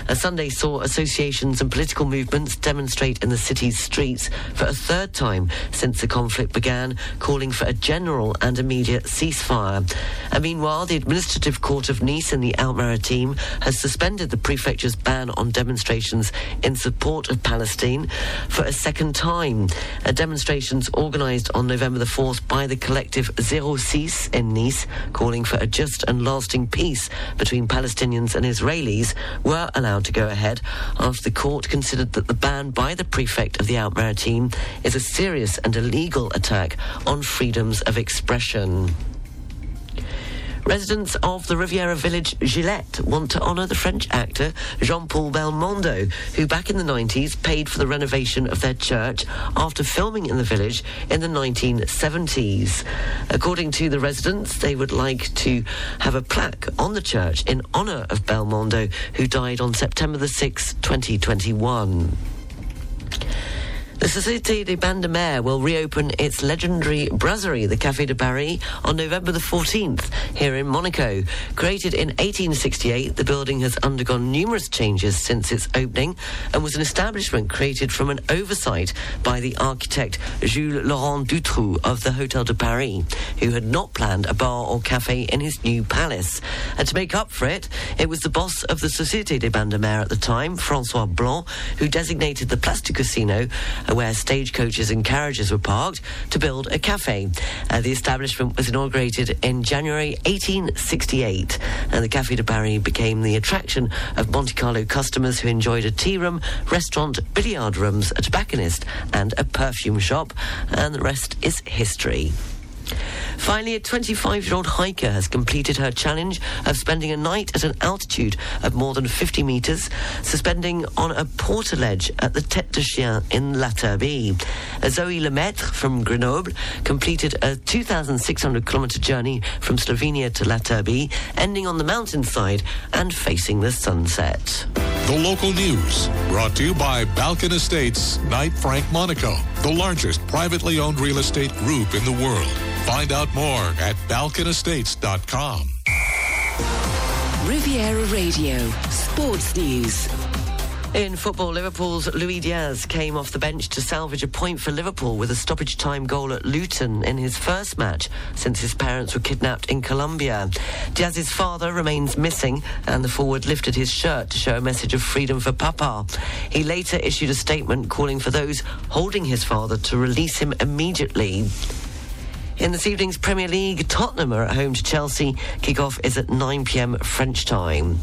A Sunday saw associations and political movements demonstrate in the city's streets for a third time since the conflict began, calling for a general and immediate ceasefire. And meanwhile, the Administrative Court of Nice in the Alpes-Maritimes has suspended the prefecture's ban on demonstrations in support of Palestine for a second time. Demonstrations organised on November the 4th by the collective 06 in Nice, calling for a just and lasting peace between Palestinians and Israelis, were allowed to go ahead after the court considered that the ban by the prefect of the Alpes-Maritimes is a serious and illegal attack on freedoms of expression. Residents of the Riviera village Gilette want to honour the French actor Jean-Paul Belmondo, who back in the 90s paid for the renovation of their church after filming in the village in the 1970s. According to the residents, they would like to have a plaque on the church in honour of Belmondo, who died on September the 6th, 2021. The Société des Bains de Mer will reopen its legendary brasserie, the Café de Paris, on November the 14th here in Monaco. Created in 1868, the building has undergone numerous changes since its opening and was an establishment created from an oversight by the architect Jules Laurent Dutroux of the Hotel de Paris, who had not planned a bar or cafe in his new palace. And to make up for it, it was the boss of the Société des Bains de Mer at the time, Francois Blanc, who designated the Place du Casino where stagecoaches and carriages were parked, to build a cafe. Uh, the establishment was inaugurated in January 1868, and the Café de Paris became the attraction of Monte Carlo customers who enjoyed a tea room, restaurant, billiard rooms, a tobacconist, and a perfume shop. And the rest is history. Finally, a 25 year old hiker has completed her challenge of spending a night at an altitude of more than 50 metres, suspending on a portaledge at the Tête de Chien in La Turbie. Zoe Lemaitre from Grenoble completed a 2,600 kilometre journey from Slovenia to La Turbie, ending on the mountainside and facing the sunset. The local news brought to you by Balkan Estates, Knight Frank Monaco, the largest privately owned real estate group in the world. Find out more at balkanestates.com. Riviera Radio, Sports News. In football, Liverpool's Luis Diaz came off the bench to salvage a point for Liverpool with a stoppage time goal at Luton in his first match since his parents were kidnapped in Colombia. Diaz's father remains missing, and the forward lifted his shirt to show a message of freedom for Papa. He later issued a statement calling for those holding his father to release him immediately. In this evening's Premier League, Tottenham are at home to Chelsea. Kick-off is at 9 p.m. French time.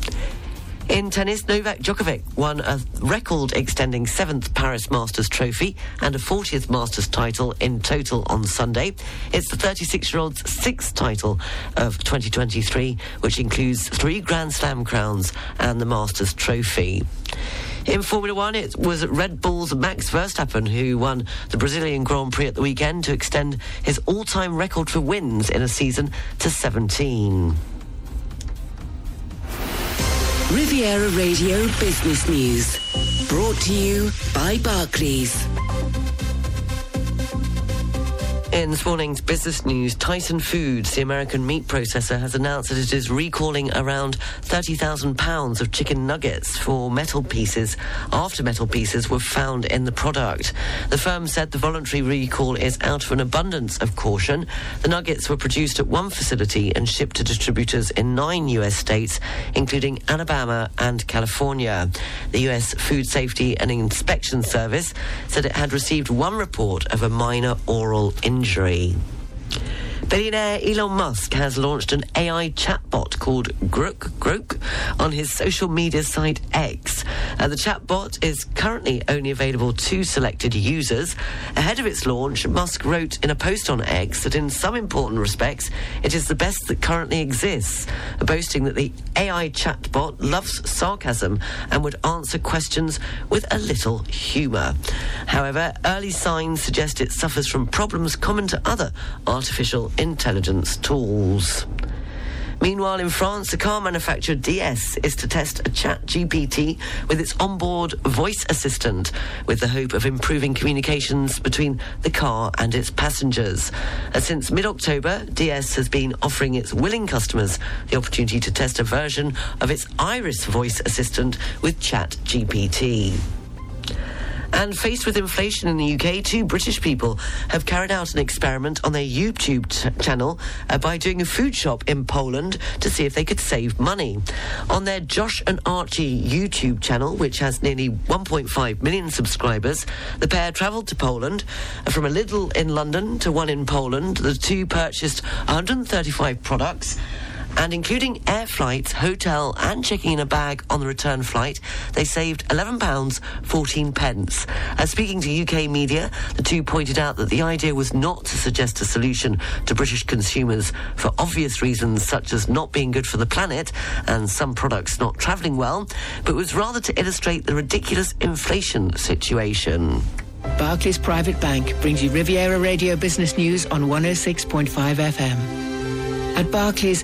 In tennis, Novak Djokovic won a record extending seventh Paris Masters trophy and a 40th Masters title in total on Sunday. It's the 36 year old's sixth title of 2023, which includes three Grand Slam crowns and the Masters trophy. In Formula One, it was Red Bull's Max Verstappen who won the Brazilian Grand Prix at the weekend to extend his all time record for wins in a season to 17. Riviera Radio Business News. Brought to you by Barclays. In this morning's business news, Tyson Foods, the American meat processor, has announced that it is recalling around £30,000 of chicken nuggets for metal pieces after metal pieces were found in the product. The firm said the voluntary recall is out of an abundance of caution. The nuggets were produced at one facility and shipped to distributors in nine US states, including Alabama and California. The US Food Safety and Inspection Service said it had received one report of a minor oral injury injury. Billionaire Elon Musk has launched an AI chatbot called Grok, Grok on his social media site X. Uh, the chatbot is currently only available to selected users. Ahead of its launch, Musk wrote in a post on X that in some important respects, it is the best that currently exists, boasting that the AI chatbot loves sarcasm and would answer questions with a little humour. However, early signs suggest it suffers from problems common to other intelligence tools. Meanwhile, in France, the car manufacturer DS is to test a chat GPT with its onboard voice assistant with the hope of improving communications between the car and its passengers. Uh, since mid October, DS has been offering its willing customers the opportunity to test a version of its Iris voice assistant with Chat GPT. And faced with inflation in the UK, two British people have carried out an experiment on their YouTube t- channel uh, by doing a food shop in Poland to see if they could save money. On their Josh and Archie YouTube channel, which has nearly 1.5 million subscribers, the pair travelled to Poland. Uh, from a Lidl in London to one in Poland, the two purchased 135 products and including air flights, hotel, and checking in a bag on the return flight, they saved £11, 14 pence. Uh, speaking to UK media, the two pointed out that the idea was not to suggest a solution to British consumers for obvious reasons such as not being good for the planet and some products not travelling well, but was rather to illustrate the ridiculous inflation situation. Barclays Private Bank brings you Riviera Radio Business News on 106.5 FM. At Barclays,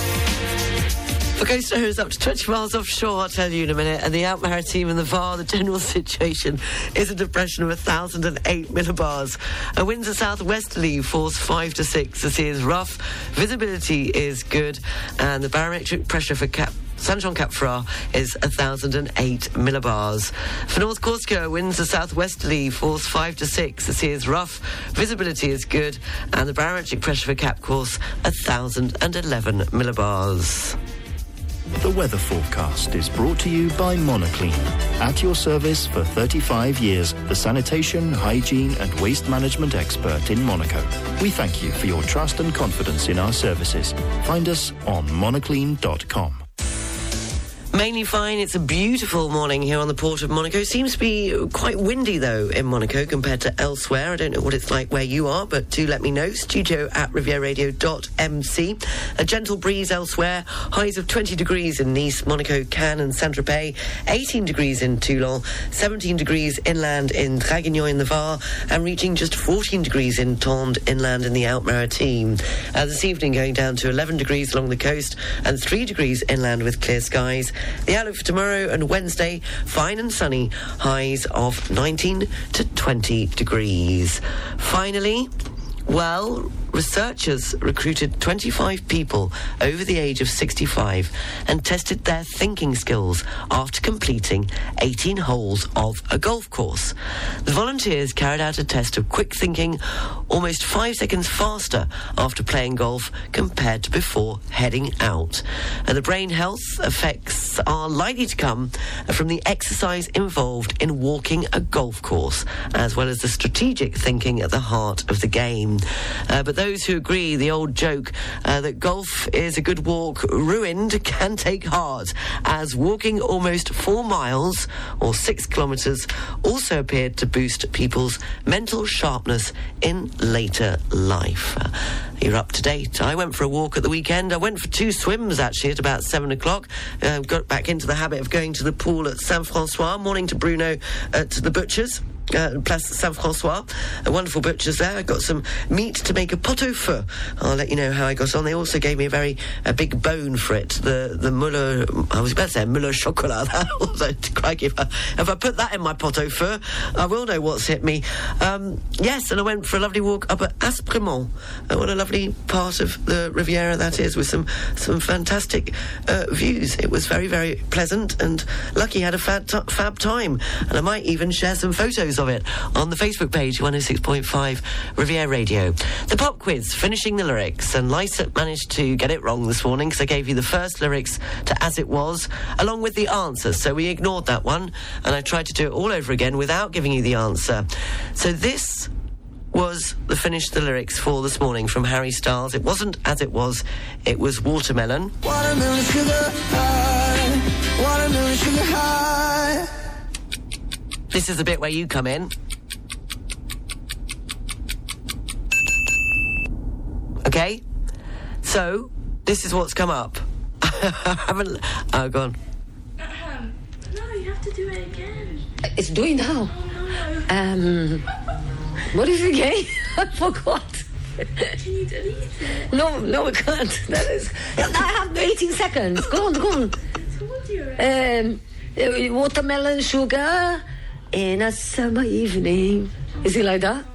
The coast is up to 20 miles offshore, I'll tell you in a minute. And the Alpes-Maritimes and the VAR, the general [LAUGHS] situation is a depression of 1,008 millibars. A winds of southwesterly, force 5 to 6. The sea is rough, visibility is good, and the barometric pressure for Cap Saint Jean Cap Ferrat is 1,008 millibars. For North Corsica, winds are southwesterly, force 5 to 6. The sea is rough, visibility is good, and the barometric pressure for Cap Corse, 1,011 millibars. The weather forecast is brought to you by Monoclean. At your service for 35 years, the sanitation, hygiene and waste management expert in Monaco. We thank you for your trust and confidence in our services. Find us on monoclean.com. Mainly fine. It's a beautiful morning here on the port of Monaco. Seems to be quite windy, though, in Monaco compared to elsewhere. I don't know what it's like where you are, but do let me know. Studio at rivieraradio.mc. A gentle breeze elsewhere. Highs of 20 degrees in Nice, Monaco, Cannes, and Saint-Tropez. 18 degrees in Toulon. 17 degrees inland in Draguignan in the Var. And reaching just 14 degrees in Tende inland in the Alpes-Maritimes. Uh, this evening going down to 11 degrees along the coast and 3 degrees inland with clear skies. The outlook for tomorrow and Wednesday, fine and sunny, highs of 19 to 20 degrees. Finally, well, researchers recruited 25 people over the age of 65 and tested their thinking skills after completing 18 holes of a golf course. The volunteers carried out a test of quick thinking almost five seconds faster after playing golf compared to before heading out. And the brain health effects are likely to come from the exercise involved in walking a golf course, as well as the strategic thinking at the heart of the game. Uh, but those who agree the old joke uh, that golf is a good walk ruined [LAUGHS] can take heart, as walking almost four miles or six kilometres also appeared to boost people's mental sharpness in later life. Uh, you're up to date. I went for a walk at the weekend. I went for two swims actually at about seven o'clock. Uh, got back into the habit of going to the pool at Saint Francois. Morning to Bruno at the butcher's uh, Place Saint Francois. A wonderful butcher's there. I got some meat to make a pot au feu. I'll let you know how I got on. They also gave me a very a big bone for it. The the Muller, I was about to say Muller chocolat. [LAUGHS] Crikey. If I, if I put that in my pot au feu, I will know what's hit me. Um, yes, and I went for a lovely walk up at Aspremont. Uh, what a lovely part of the Riviera that is, with some some fantastic uh, views. It was very very pleasant, and lucky had a fab, t- fab time. And I might even share some photos of it on the Facebook page, 106.5 Riviera Radio. The pop quiz, finishing the lyrics, and Lysett managed to get it wrong this morning because I gave you the first lyrics to As It Was, along with the answer. So we ignored that one, and I tried to do it all over again without giving you the answer. So this was the finish the lyrics for this morning from Harry Styles. It wasn't As It Was, it was Watermelon. Watermelon sugar high. Watermelon sugar high. This is the bit where you come in. Okay? So, this is what's come up. [LAUGHS] I haven't. Oh, go on. No, you have to do it again. It's doing now. Um, what is the game? [LAUGHS] I forgot. Can you delete it? No, no, we can't. [LAUGHS] That is. I have 18 seconds. Go on, go on. Um, uh, watermelon sugar in a summer evening. Is it like that?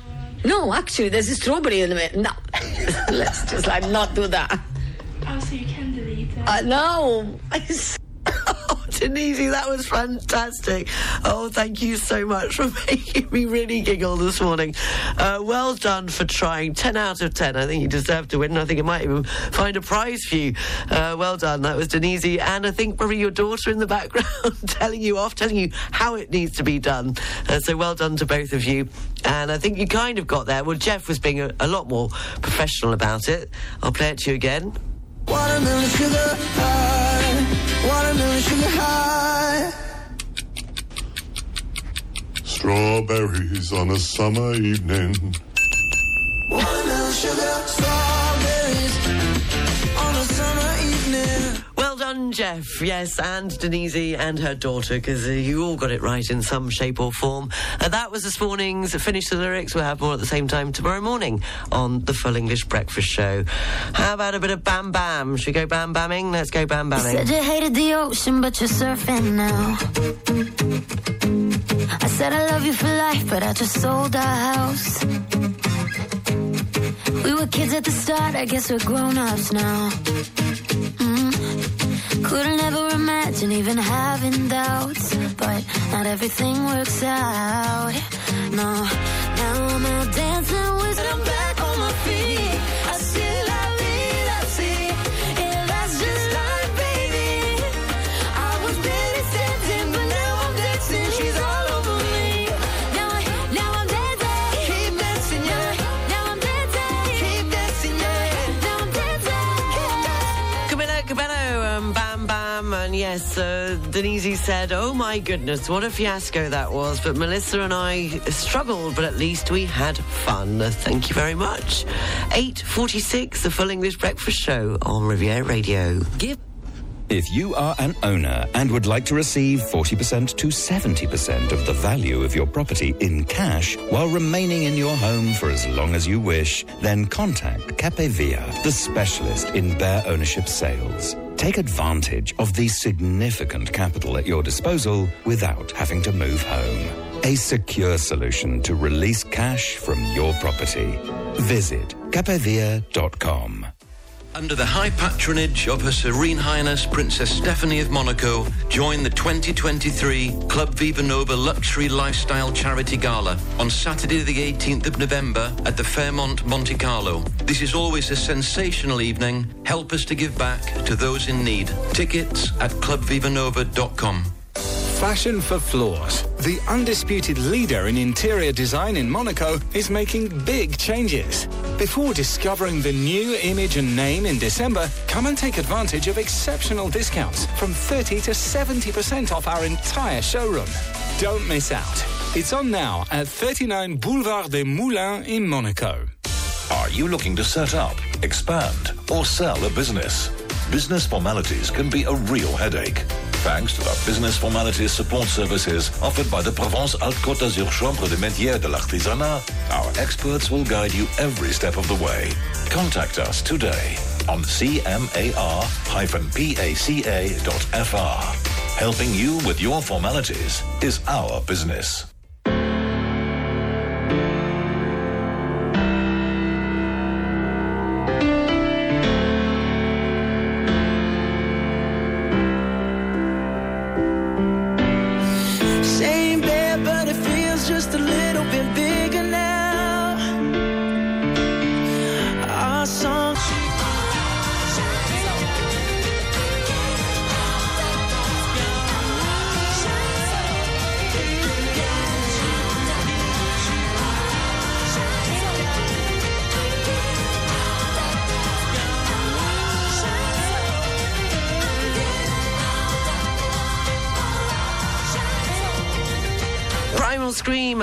No, actually, there's a strawberry in it. No, [LAUGHS] let's just like not do that. Oh, so you can delete it. Uh, no, [LAUGHS] Denise, that was fantastic. Oh, thank you so much for [LAUGHS] making me really giggle this morning. Uh, well done for trying. 10 out of 10. I think you deserve to win. I think it might even find a prize for you. Uh, well done. That was Denise. And I think probably your daughter in the [LAUGHS] background [LAUGHS] telling you off, telling you how it needs to be done. Uh, so well done to both of you. And I think you kind of got there. Well, Jeff was being a, a lot more professional about it. I'll play it to you again. Watermelon sugar high. Watermelon sugar high. Strawberries on a summer evening. Watermelon sugar strawberries Jeff. Yes, and Denise and her daughter, because uh, you all got it right in some shape or form. Uh, that was this morning's Finish the Lyrics. We'll have more at the same time tomorrow morning on the Full English Breakfast Show. How about a bit of Bam Bam? Should we go Bam Bamming? Let's go Bam Bamming. You said you hated the ocean, but you're surfing now. I said I love you for life, but I just sold our house. We were kids at the start, I guess we're grown ups now. Mm. Couldn't ever imagine even having doubts, but not everything works out. No, now I'm out dancing with I'm back on my feet. Yes, uh, Denise said, oh my goodness, what a fiasco that was. But Melissa and I struggled, but at least we had fun. Thank you very much. 8.46, the Full English Breakfast Show on Riviera Radio. Give if you are an owner and would like to receive 40% to 70% of the value of your property in cash while remaining in your home for as long as you wish, then contact Capevia, the specialist in bare ownership sales. Take advantage of the significant capital at your disposal without having to move home. A secure solution to release cash from your property. Visit capevia.com. Under the high patronage of Her Serene Highness Princess Stephanie of Monaco, join the 2023 Club Viva Nova Luxury Lifestyle Charity Gala on Saturday the 18th of November at the Fairmont Monte Carlo. This is always a sensational evening. Help us to give back to those in need. Tickets at clubvivanova.com. Fashion for Floors, the undisputed leader in interior design in Monaco, is making big changes. Before discovering the new image and name in December, come and take advantage of exceptional discounts from 30 to 70% off our entire showroom. Don't miss out. It's on now at 39 Boulevard des Moulins in Monaco. Are you looking to set up, expand, or sell a business? Business formalities can be a real headache. Thanks to the business formalities support services offered by the Provence-Alpes-Côte d'Azur Chambre de Métiers de l'Artisanat, our experts will guide you every step of the way. Contact us today on cmar-paca.fr. Helping you with your formalities is our business.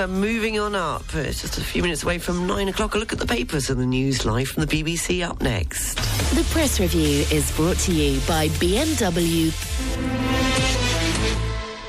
Moving on up. It's just a few minutes away from nine o'clock. A look at the papers and the news live from the BBC up next. The press review is brought to you by BMW.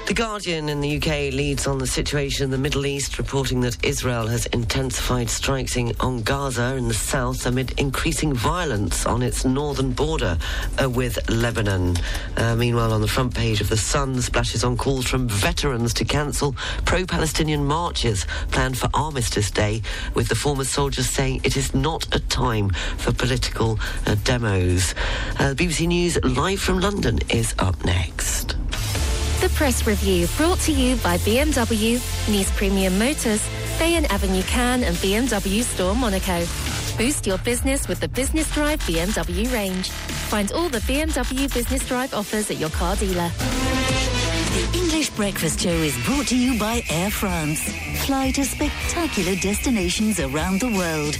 The Guardian in the UK leads on the situation in the Middle East, reporting that Israel has intensified strikes on Gaza in the south amid increasing violence on its northern border uh, with Lebanon. Uh, meanwhile, on the front page of The Sun, splashes on calls from veterans to cancel pro Palestinian marches planned for Armistice Day, with the former soldiers saying it is not a time for political uh, demos. Uh, BBC News live from London is up next. The press review brought to you by BMW, Nice Premium Motors, Bayonne Avenue Cannes and BMW Store Monaco. Boost your business with the Business Drive BMW range. Find all the BMW Business Drive offers at your car dealer. The English Breakfast Show is brought to you by Air France. Fly to spectacular destinations around the world.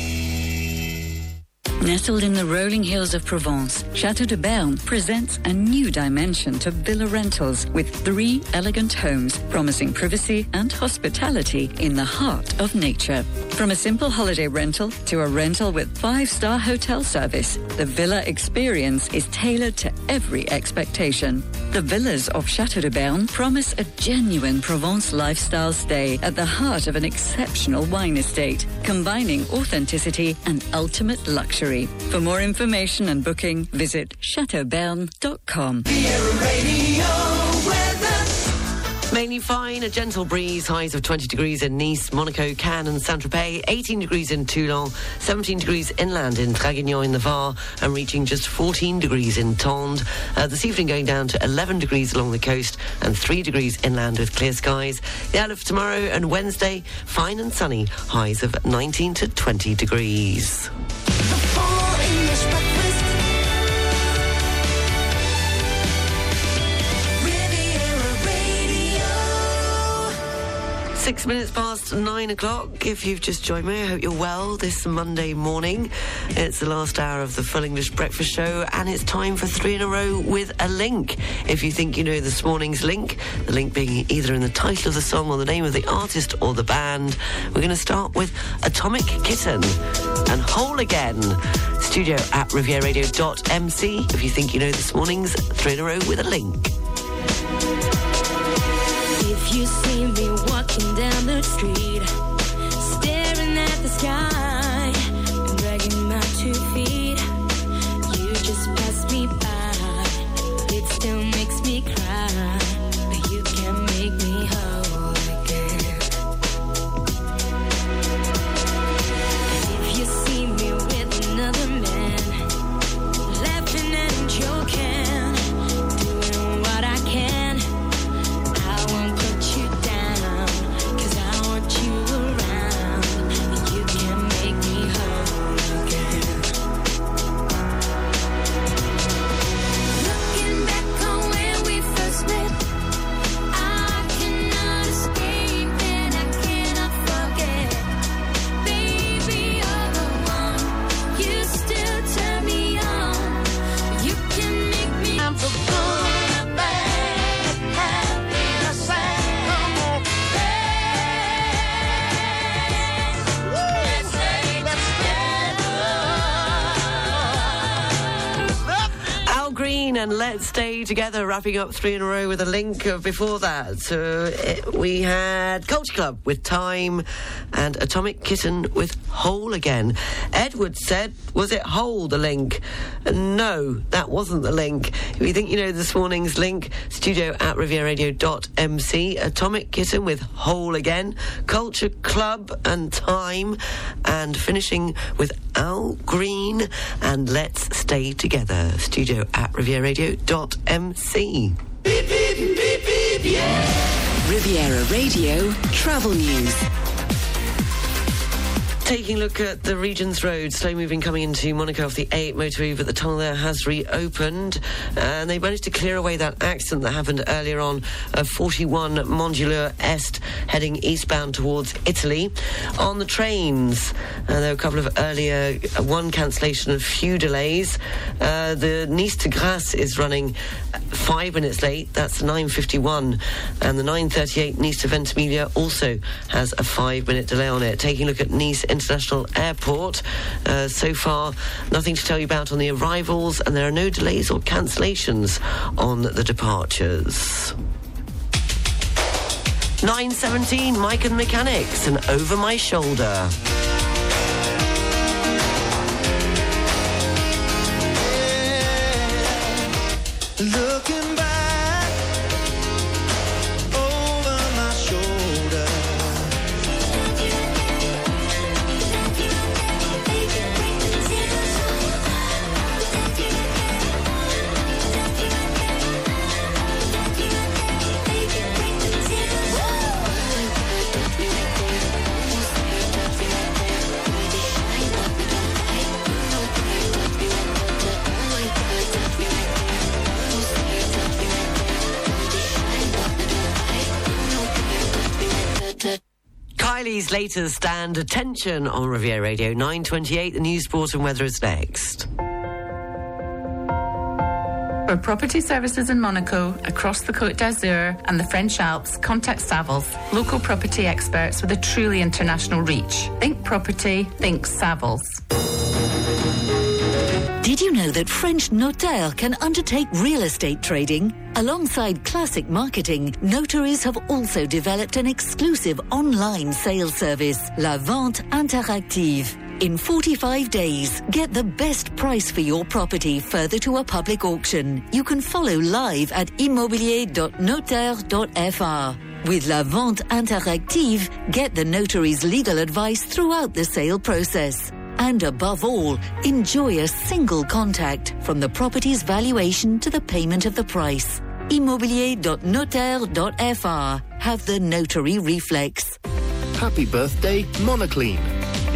Nestled in the rolling hills of Provence, Chateau de Berne presents a new dimension to villa rentals with three elegant homes promising privacy and hospitality in the heart of nature. From a simple holiday rental to a rental with five-star hotel service, the villa experience is tailored to every expectation. The villas of Chateau de Berne promise a genuine Provence lifestyle stay at the heart of an exceptional wine estate, combining authenticity and ultimate luxury. For more information and booking, visit chateauberne.com. Mainly fine, a gentle breeze, highs of 20 degrees in Nice, Monaco, Cannes and Saint-Tropez, 18 degrees in Toulon, 17 degrees inland in Draguignan in the Var and reaching just 14 degrees in Tende. Uh, this evening going down to 11 degrees along the coast and 3 degrees inland with clear skies. The outlook for tomorrow and Wednesday, fine and sunny, highs of 19 to 20 degrees. Six minutes past nine o'clock. If you've just joined me, I hope you're well this Monday morning. It's the last hour of the Full English Breakfast Show, and it's time for three in a row with a link. If you think you know this morning's link, the link being either in the title of the song or the name of the artist or the band, we're going to start with Atomic Kitten and Whole Again. Studio at rivieraradio.mc if you think you know this morning's three in a row with a link. If you see me street, Together, wrapping up three in a row with a link before that. Uh, it- we had Culture Club with Time and Atomic Kitten with Hole Again. Edward said, was it Hole the link? No, that wasn't the link. If you think you know this morning's link, studio at rivieraradio.mc, Atomic Kitten with Hole Again, Culture Club and Time, and finishing with Al Green and Let's Stay Together, studio at rivieraradio.mc. Riviera Radio Travel News. Taking a look at the region's Road, slow moving coming into Monaco off the A8 motorway, but the tunnel there has reopened. And they managed to clear away that accident that happened earlier on of 41 Mandelieu Est heading eastbound towards Italy. On the trains, uh, there were a couple of earlier, uh, one cancellation, a few delays. Uh, the Nice to Grasse is running five minutes late. That's 9.51. And the 9.38 Nice to Ventimiglia also has a five minute delay on it. Taking a look at Nice International Airport. Uh, so far, nothing to tell you about on the arrivals, and there are no delays or cancellations on the departures. 9.17, Mike and Mechanics, and Over My Shoulder. Looking Latest stand attention on Riviera Radio 928. The news, sport, and weather is next. For property services in Monaco, across the Côte d'Azur and the French Alps, contact Savills, local property experts with a truly international reach. Think property, think Savills. Did you know that French notaire can undertake real estate trading? Alongside classic marketing, notaries have also developed an exclusive online sales service, La Vente Interactive. In 45 days, get the best price for your property further to a public auction. You can follow live at immobilier.notaire.fr. With La Vente Interactive, get the notary's legal advice throughout the sale process. And above all, enjoy a single contact from the property's valuation to the payment of the price. Immobilier.notaire.fr. Have the notary reflex. Happy birthday, Monoclean.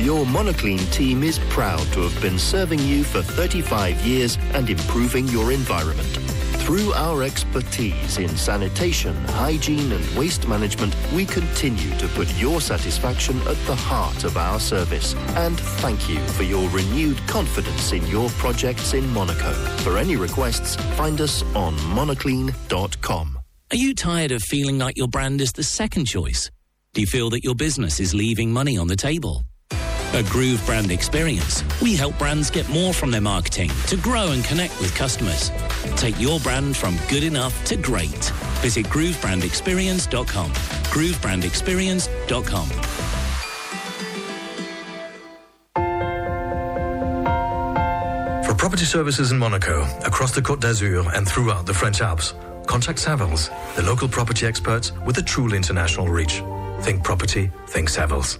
Your Monoclean team is proud to have been serving you for 35 years and improving your environment. Through our expertise in sanitation, hygiene and waste management, we continue to put your satisfaction at the heart of our service. And thank you for your renewed confidence in your projects in Monaco. For any requests, find us on monoclean.com. Are you tired of feeling like your brand is the second choice? Do you feel that your business is leaving money on the table? At Groove Brand Experience, we help brands get more from their marketing to grow and connect with customers. Take your brand from good enough to great. Visit groovebrandexperience.com. groovebrandexperience.com. For property services in Monaco, across the Côte d'Azur and throughout the French Alps, contact Savills, the local property experts with a truly international reach. Think property, think Savills.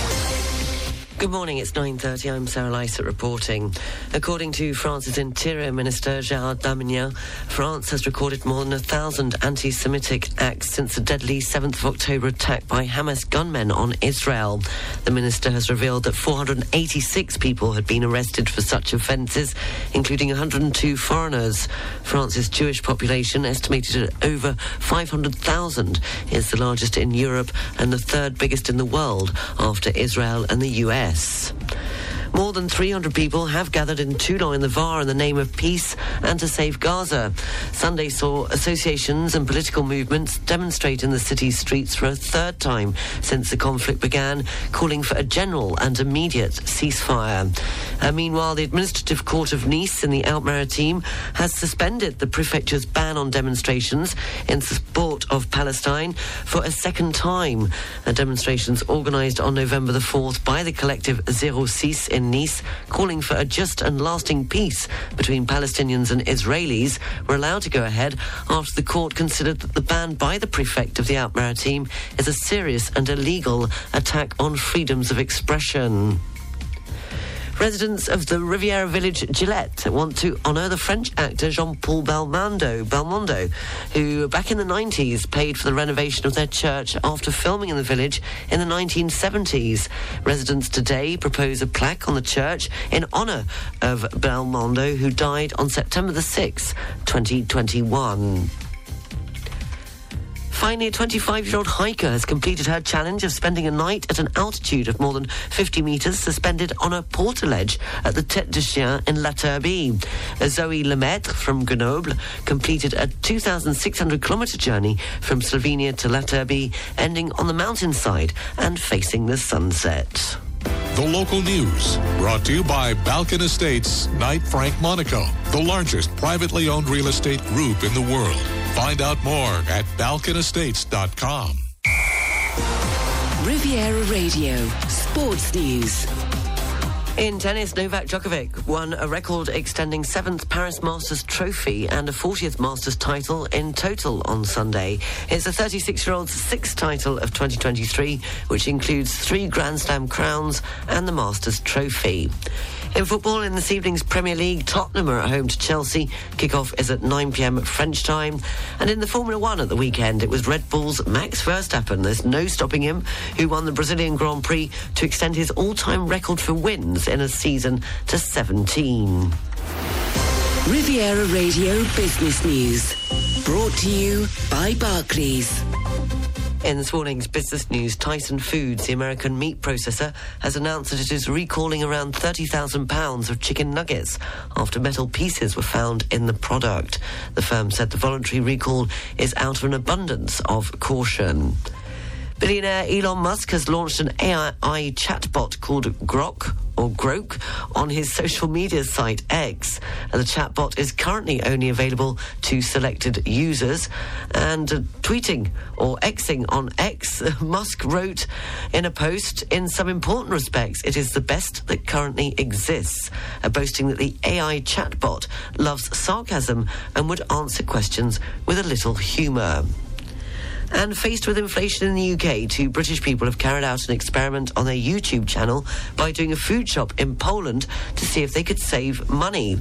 Good morning, it's 9.30. I'm Sarah Lysett reporting. According to France's Interior Minister Gérald Darmanin, France has recorded more than a thousand anti-Semitic acts since the deadly 7th of October attack by Hamas gunmen on Israel. The minister has revealed that 486 people had been arrested for such offences, including 102 foreigners. France's Jewish population, estimated at over 500,000, is the largest in Europe and the third biggest in the world after Israel and the US. Yes. More than 300 people have gathered in Toulon in the Var in the name of peace and to save Gaza. Sunday saw associations and political movements demonstrate in the city's streets for a third time since the conflict began, calling for a general and immediate ceasefire. Uh, meanwhile, the Administrative Court of Nice in the Alpes-Maritimes has suspended the prefecture's ban on demonstrations in support of Palestine for a second time. Uh, demonstrations organised on November the 4th by the collective Zero Six in Nice, calling for a just and lasting peace between Palestinians and Israelis, were allowed to go ahead after the court considered that the ban by the prefect of the Alpes-Maritimes is a serious and illegal attack on freedoms of expression. Residents of the Riviera village Gilette want to honour the French actor Jean-Paul Belmondo, Belmondo, who back in the 90s paid for the renovation of their church after filming in the village in the 1970s. Residents today propose a plaque on the church in honour of Belmondo, who died on September the 6th, 2021. Finally, a 25 year old hiker has completed her challenge of spending a night at an altitude of more than 50 metres suspended on a portaledge at the Tête de Chien in La Turbie. Zoe Lemaitre from Grenoble completed a 2,600 kilometre journey from Slovenia to La Turbie, ending on the mountainside and facing the sunset. The local news brought to you by Balkan Estates, Knight Frank Monaco, the largest privately owned real estate group in the world. Find out more at balkanestates.com. Riviera Radio, Sports News. In tennis, Novak Djokovic won a record extending seventh Paris Masters trophy and a 40th Masters title in total on Sunday. It's the 36 year old's sixth title of 2023, which includes three Grand Slam crowns and the Masters trophy. In football, in this evening's Premier League, Tottenham are at home to Chelsea. Kickoff is at 9 pm French time. And in the Formula One at the weekend, it was Red Bull's Max Verstappen, there's no stopping him, who won the Brazilian Grand Prix to extend his all time record for wins in a season to 17. Riviera Radio Business News. Brought to you by Barclays. In this morning's business news, Tyson Foods, the American meat processor, has announced that it is recalling around 30,000 pounds of chicken nuggets after metal pieces were found in the product. The firm said the voluntary recall is out of an abundance of caution. Billionaire Elon Musk has launched an AI chatbot called Grok or Grok on his social media site X. And the chatbot is currently only available to selected users. And uh, tweeting or Xing on X, [LAUGHS] Musk wrote in a post, in some important respects, it is the best that currently exists, uh, boasting that the AI chatbot loves sarcasm and would answer questions with a little humour. And faced with inflation in the UK, two British people have carried out an experiment on their YouTube channel by doing a food shop in Poland to see if they could save money.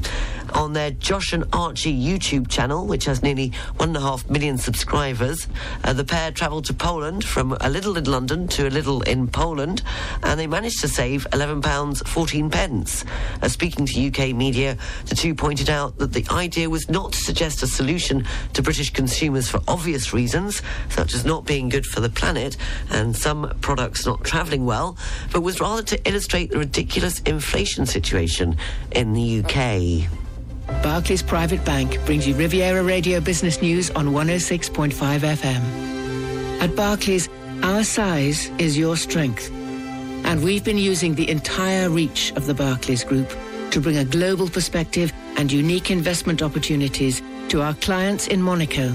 On their Josh and Archie YouTube channel, which has nearly one and a half million subscribers, uh, the pair travelled to Poland from a Lidl in London to a Lidl in Poland, and they managed to save £11.14 pence. Uh, speaking to UK media, the two pointed out that the idea was not to suggest a solution to British consumers for obvious reasons, such as not being good for the planet and some products not travelling well, but was rather to illustrate the ridiculous inflation situation in the UK. Barclays Private Bank brings you Riviera Radio Business News on 106.5 FM. At Barclays, our size is your strength. And we've been using the entire reach of the Barclays Group to bring a global perspective and unique investment opportunities to our clients in Monaco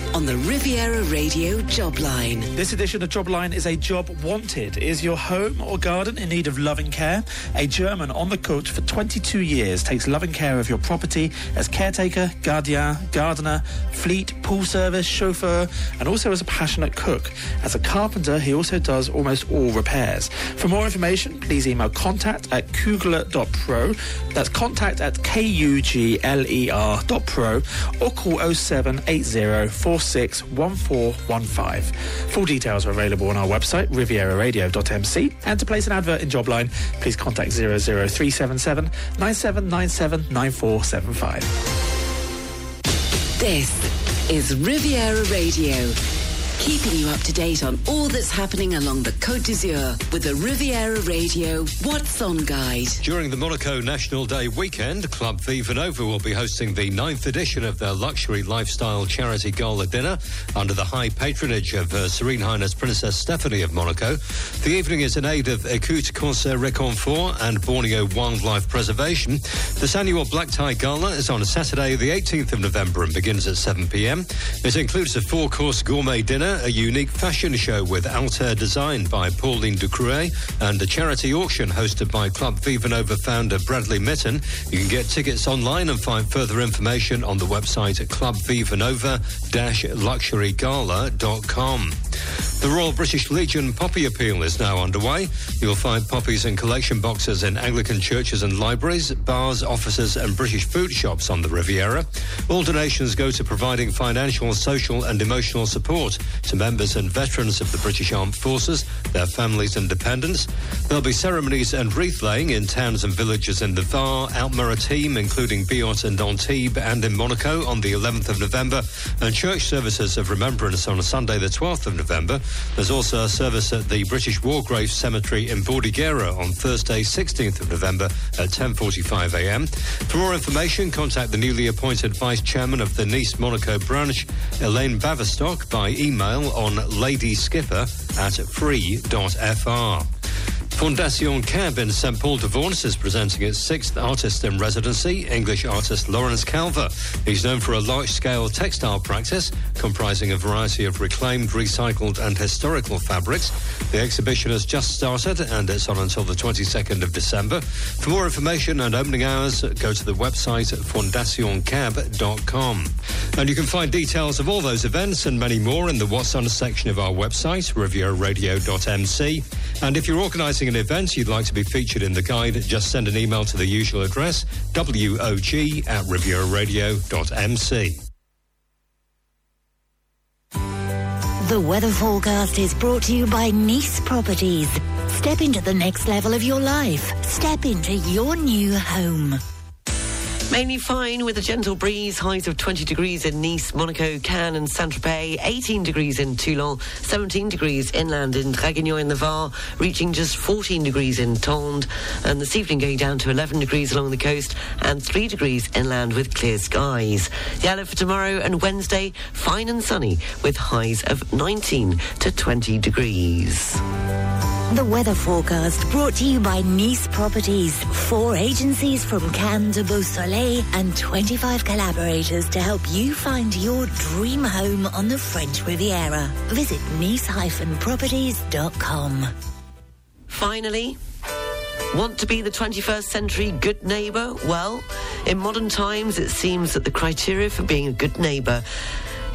on the Riviera Radio job line. This edition of Jobline is a job wanted. Is your home or garden in need of loving care? A German on the coach for 22 years takes loving care of your property as caretaker, guardian, gardener, fleet, pool service, chauffeur, and also as a passionate cook. As a carpenter, he also does almost all repairs. For more information, please email contact at kugler.pro. That's contact at K-U-G-L-E-R dot pro or call oh 0780 461415. Full details are available on our website, rivieraradio.mc. And to place an advert in Jobline, please contact 00377 9797 9475. This is Riviera Radio, keeping you up to date on all that's happening along the Côte d'Azur with the Riviera Radio What's On Guide. During the Monaco National Day weekend, Club Vivanova will be hosting the ninth edition of their luxury lifestyle charity gala dinner under the high patronage of Her Serene Highness Princess Stephanie of Monaco. The evening is in aid of Écoute Cancer Réconfort and Borneo Wildlife Preservation. This annual Black Tie Gala is on Saturday, the 18th of November and begins at 7 p.m. It includes a four-course gourmet dinner, a unique fashion show with Alter Design by Pauline Ducruet, and a charity auction hosted by Club Vivanova founder Bradley Mitten. You can get tickets online and find further information on the website at clubvivanova-luxurygala.com. The Royal British Legion Poppy Appeal is now underway. You'll find poppies in collection boxes in Anglican churches and libraries, bars, offices, and British food shops on the Riviera. All donations go to providing financial, social, and emotional support to members and veterans of the British Armed Forces, their families, and dependents. There'll be ceremonies and wreath laying in towns and villages in the Var, Alpes-Maritimes, including Biot and Antibes, and in Monaco on the 11th of November, and church services of remembrance on Sunday, the 12th of November. There's also a service at the British War Graves Cemetery in Bordighera on Thursday, 16th of November at 10.45 a.m. For more information, contact the newly appointed Vice Chairman of the Nice Monaco branch, Elaine Baverstock, by email on ladyskipper at free.fr. Fondation Cab in St Paul de Vence is presenting its sixth artist in residency, English artist Lawrence Calver. He's known for a large-scale textile practice comprising a variety of reclaimed, recycled and historical fabrics. The exhibition has just started and it's on until the 22nd of December. For more information and opening hours, go to the website fondationcab.com. And you can find details of all those events and many more in the What's On section of our website, rivieraradio.mc. And if you're organising an event you'd like to be featured in the guide, just send an email to the usual address, wog at rivieraradio.mc. The weather forecast is brought to you by Nice Properties. Step into the next level of your life. Step into your new home. Mainly fine with a gentle breeze, highs of 20 degrees in Nice, Monaco, Cannes and Saint-Tropez, 18 degrees in Toulon, 17 degrees inland in Draguignan in the Var, reaching just 14 degrees in Tende, and this evening going down to 11 degrees along the coast and 3 degrees inland with clear skies. The outlook for tomorrow and Wednesday, fine and sunny with highs of 19 to 20 degrees. The weather forecast brought to you by Nice Properties. Four agencies from Cannes to Beausoleil and 25 collaborators to help you find your dream home on the French Riviera. Visit nice-properties.com. Finally, want to be the 21st century good neighbour? Well, in modern times, it seems that the criteria for being a good neighbour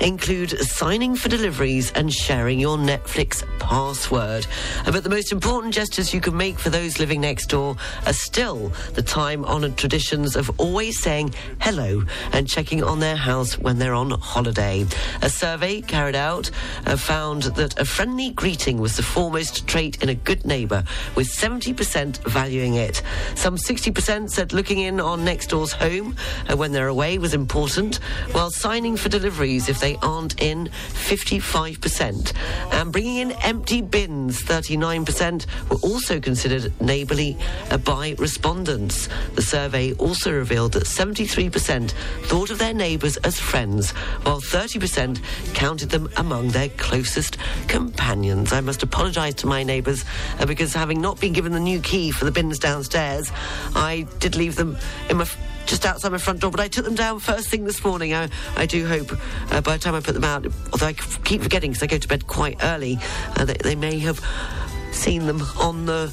include signing for deliveries and sharing your Netflix password. But the most important gestures you can make for those living next door are still the time honoured traditions of always saying hello and checking on their house when they're on holiday. A survey carried out uh, found that a friendly greeting was the foremost trait in a good neighbour, with 70% valuing it. Some 60% said looking in on next door's home uh, when they're away was important, while signing for deliveries if they aren't in, 55%. And bringing in empty bins, 39%, were also considered neighbourly by respondents. The survey also revealed that 73% thought of their neighbours as friends, while 30% counted them among their closest companions. I must apologise to my neighbours uh, because having not been given the new key for the bins downstairs, I did leave them in my. Just outside my front door, but I took them down first thing this morning. I, I do hope uh, by the time I put them out, although I keep forgetting because I go to bed quite early, uh, they, they may have seen them on the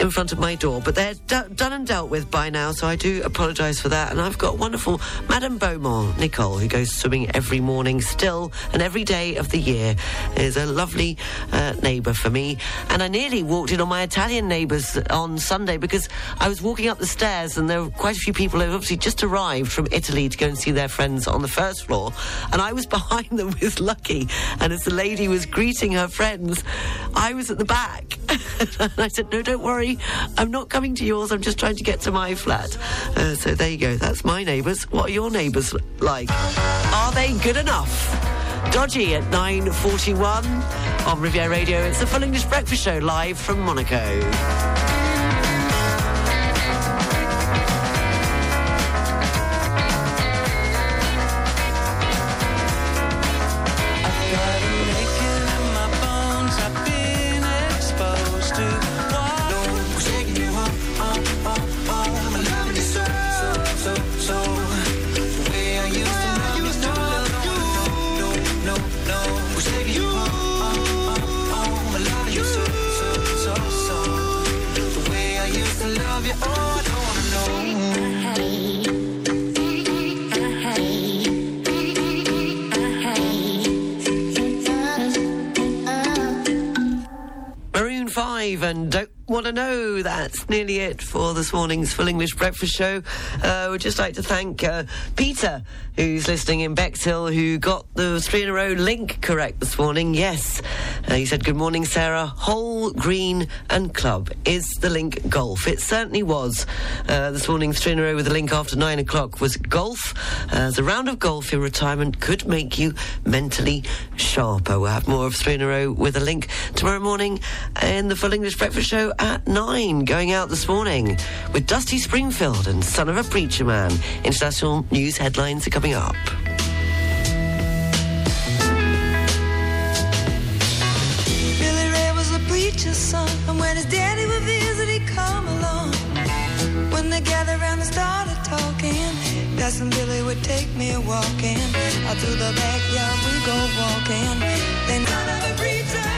in front of my door, but they're d- done and dealt with by now, so I do apologise for that. And I've got wonderful Madame Beaumont, Nicole, who goes swimming every morning still and every day of the year, is a lovely uh, neighbour for me. And I nearly walked in on my Italian neighbours on Sunday because I was walking up the stairs and there were quite a few people who obviously just arrived from Italy to go and see their friends on the first floor. And I was [LAUGHS] behind them with Lucky. And as the lady was greeting her friends, I was at the back. [LAUGHS] and I said, No, don't worry. I'm not coming to yours. I'm just trying to get to my flat. Uh, so there you go. That's my neighbours. What are your neighbours like? Are they good enough? Dodgy at 9.41 on Riviera Radio. It's the Full English Breakfast Show live from Monaco. 5 and Don't Want to Know. That's nearly it for this morning's Full English Breakfast Show. Uh, we'd just like to thank uh, Peter, who's listening in Bexhill, who got the three in a row link correct this morning. Yes. Uh, he said, Good morning, Sarah. Whole, Green and Club is the link golf. It certainly was. Uh, this morning's three in a row with the link after nine o'clock was golf. Uh, the round of golf in retirement could make you mentally sharper. We'll have more of three in a row with a link tomorrow morning in the Full English Breakfast Show at nine. Going out this morning with Dusty Springfield and Son of a Preacher Man. International news headlines are coming up. Billy Ray was a preacher's son, and when his daddy would visit, he'd come along. When they gathered around and started talking, Cousin Billy would take me walking. Out through the backyard we go walking. Then son of a preacher.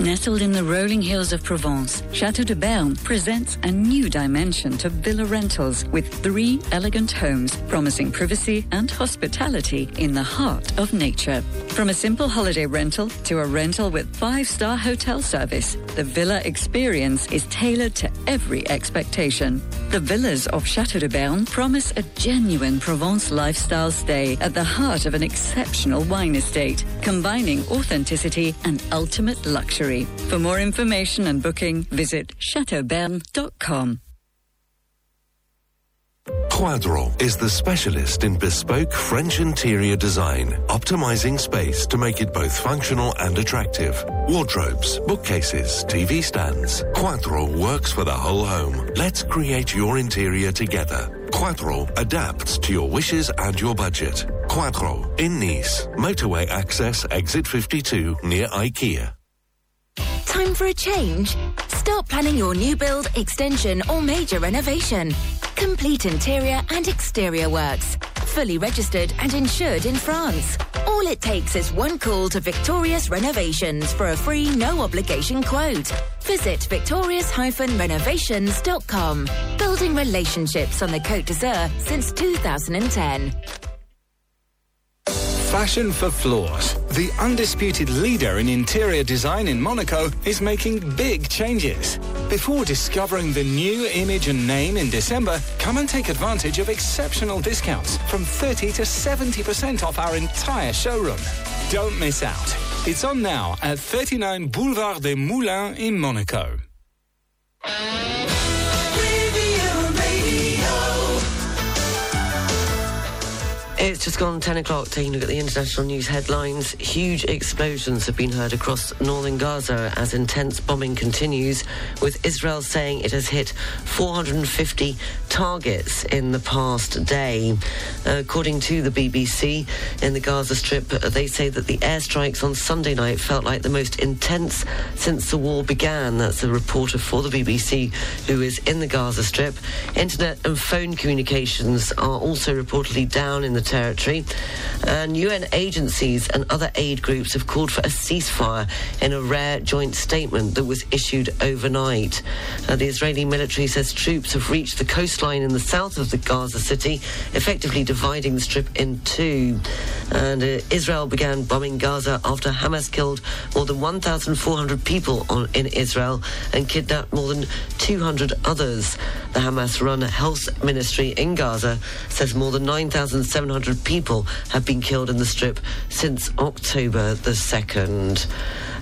Nestled in the rolling hills of Provence, Chateau de Berne presents a new dimension to villa rentals with three elegant homes promising privacy and hospitality in the heart of nature. From a simple holiday rental to a rental with five-star hotel service, the villa experience is tailored to every expectation. The villas of Chateau de Berne promise a genuine Provence lifestyle stay at the heart of an exceptional wine estate, combining authenticity and ultimate luxury. Luxury. For more information and booking, visit chateauberne.com. Quadro is the specialist in bespoke French interior design, optimizing space to make it both functional and attractive. Wardrobes, bookcases, TV stands. Quadro works for the whole home. Let's create your interior together. Quadro adapts to your wishes and your budget. Quadro in Nice, motorway access, exit 52 near IKEA. Time for a change? Start planning your new build, extension, or major renovation. Complete interior and exterior works. Fully registered and insured in France. All it takes is one call to Victorious Renovations for a free, no obligation quote. Visit victorious-renovations.com. Building relationships on the Côte d'Azur since 2010. Fashion for Floors, the undisputed leader in interior design in Monaco, is making big changes. Before discovering the new image and name in December, come and take advantage of exceptional discounts from 30 to 70% off our entire showroom. Don't miss out. It's on now at 39 Boulevard des Moulins in Monaco. It's just gone 10 o'clock, taking a look at the international news headlines. Huge explosions have been heard across northern Gaza as intense bombing continues, with Israel saying it has hit 450 targets in the past day. According to the BBC, in the Gaza Strip, they say that the airstrikes on Sunday night felt like the most intense since the war began. That's a reporter for the BBC who is in the Gaza Strip. Internet and phone communications are also reportedly down in the territory. And UN agencies and other aid groups have called for a ceasefire in a rare joint statement that was issued overnight. Uh, the Israeli military says troops have reached the coastline in the south of the Gaza city, effectively dividing the strip in two. And uh, Israel began bombing Gaza after Hamas killed more than 1,400 people on, in Israel and kidnapped more than 200 others. The Hamas run health ministry in Gaza says more than 9,700 people have been killed in the strip since October the 2nd.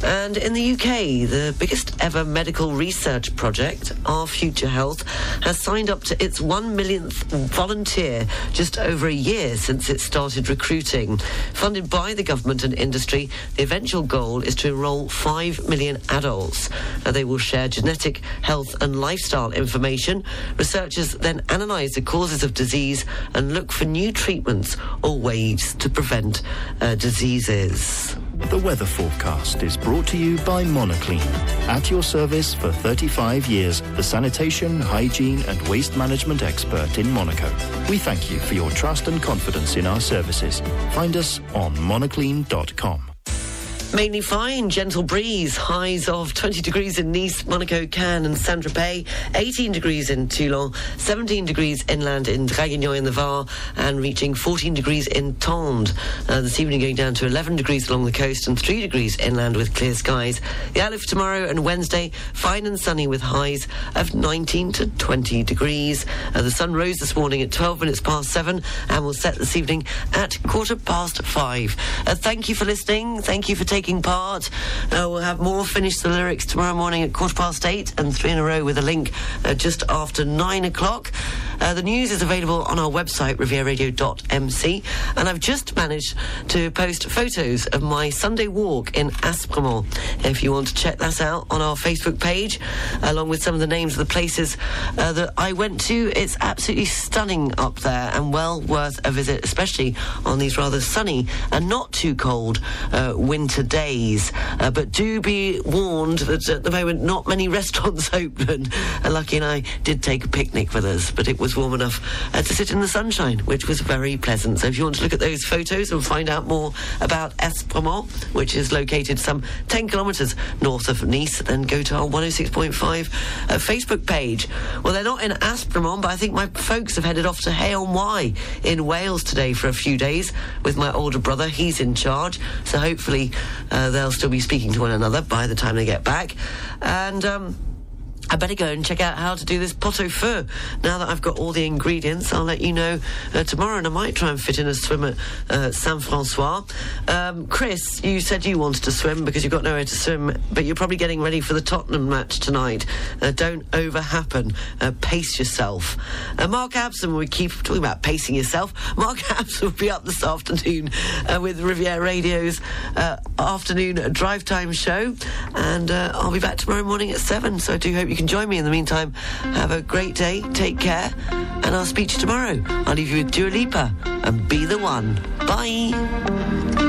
And in the UK, the biggest ever medical research project, Our Future Health, has signed up to its one millionth volunteer just over a year since it started recruiting. Funded by the government and industry, the eventual goal is to enrol 5 million adults. Uh, they will share genetic, health, and lifestyle information. Researchers then analyse the causes of disease and look for new treatments or ways to prevent uh, diseases. The weather forecast is brought to you by Monoclean. At your service for 35 years, the sanitation, hygiene and waste management expert in Monaco. We thank you for your trust and confidence in our services. Find us on monoclean.com. Mainly fine, gentle breeze, highs of 20 degrees in Nice, Monaco, Cannes and Saint-Tropez, 18 degrees in Toulon, 17 degrees inland in Draguignan in the Var, and reaching 14 degrees in Tende. Uh, this evening going down to 11 degrees along the coast and 3 degrees inland with clear skies. The outlook for tomorrow and Wednesday, fine and sunny with highs of 19 to 20 degrees. Uh, the sun rose this morning at 12 minutes past 7 and will set this evening at quarter past 5. Uh, thank you for listening. Thank you for taking part. Uh, we'll have more Finish the Lyrics tomorrow morning at quarter past 8 and three in a row with a link uh, just after 9 o'clock. Uh, the news is available on our website, rivieraradio.mc, and I've just managed to post photos of my Sunday walk in Aspremont. If you want to check that out on our Facebook page, along with some of the names of the places uh, that I went to, it's absolutely stunning up there and well worth a visit, especially on these rather sunny and not too cold uh, winter days. Uh, but do be warned that at the moment not many [LAUGHS] restaurants open. Uh, Lucky and I did take a picnic with us, but it was warm enough uh, to sit in the sunshine, which was very pleasant. So if you want to look at those photos and find out more about Aspremont, which is located some 10 kilometres north of Nice, then go to our 106.5 uh, Facebook page. Well, they're not in Aspremont, but I think my folks have headed off to Hay-on-Wye in Wales today for a few days with my older brother. He's in charge, so hopefully they'll still be speaking to one another by the time they get back. And um, I better go and check out how to do this pot au feu. Now that I've got all the ingredients, I'll let you know uh, tomorrow, and I might try and fit in a swim at uh, Saint Francois. Um, Chris, you said you wanted to swim because you've got nowhere to swim, but you're probably getting ready for the Tottenham match tonight. Uh, don't over happen. Uh, pace yourself. Uh, Mark Abson, we keep talking about pacing yourself. [LAUGHS] Mark Abson will be up this afternoon uh, with Riviera Radio's afternoon drive time show, and I'll be back tomorrow morning at seven. So I do hope you can join me. In the meantime, have a great day, take care, and I'll speak to you tomorrow. I'll leave you with Dua Lipa and Be the One. Bye.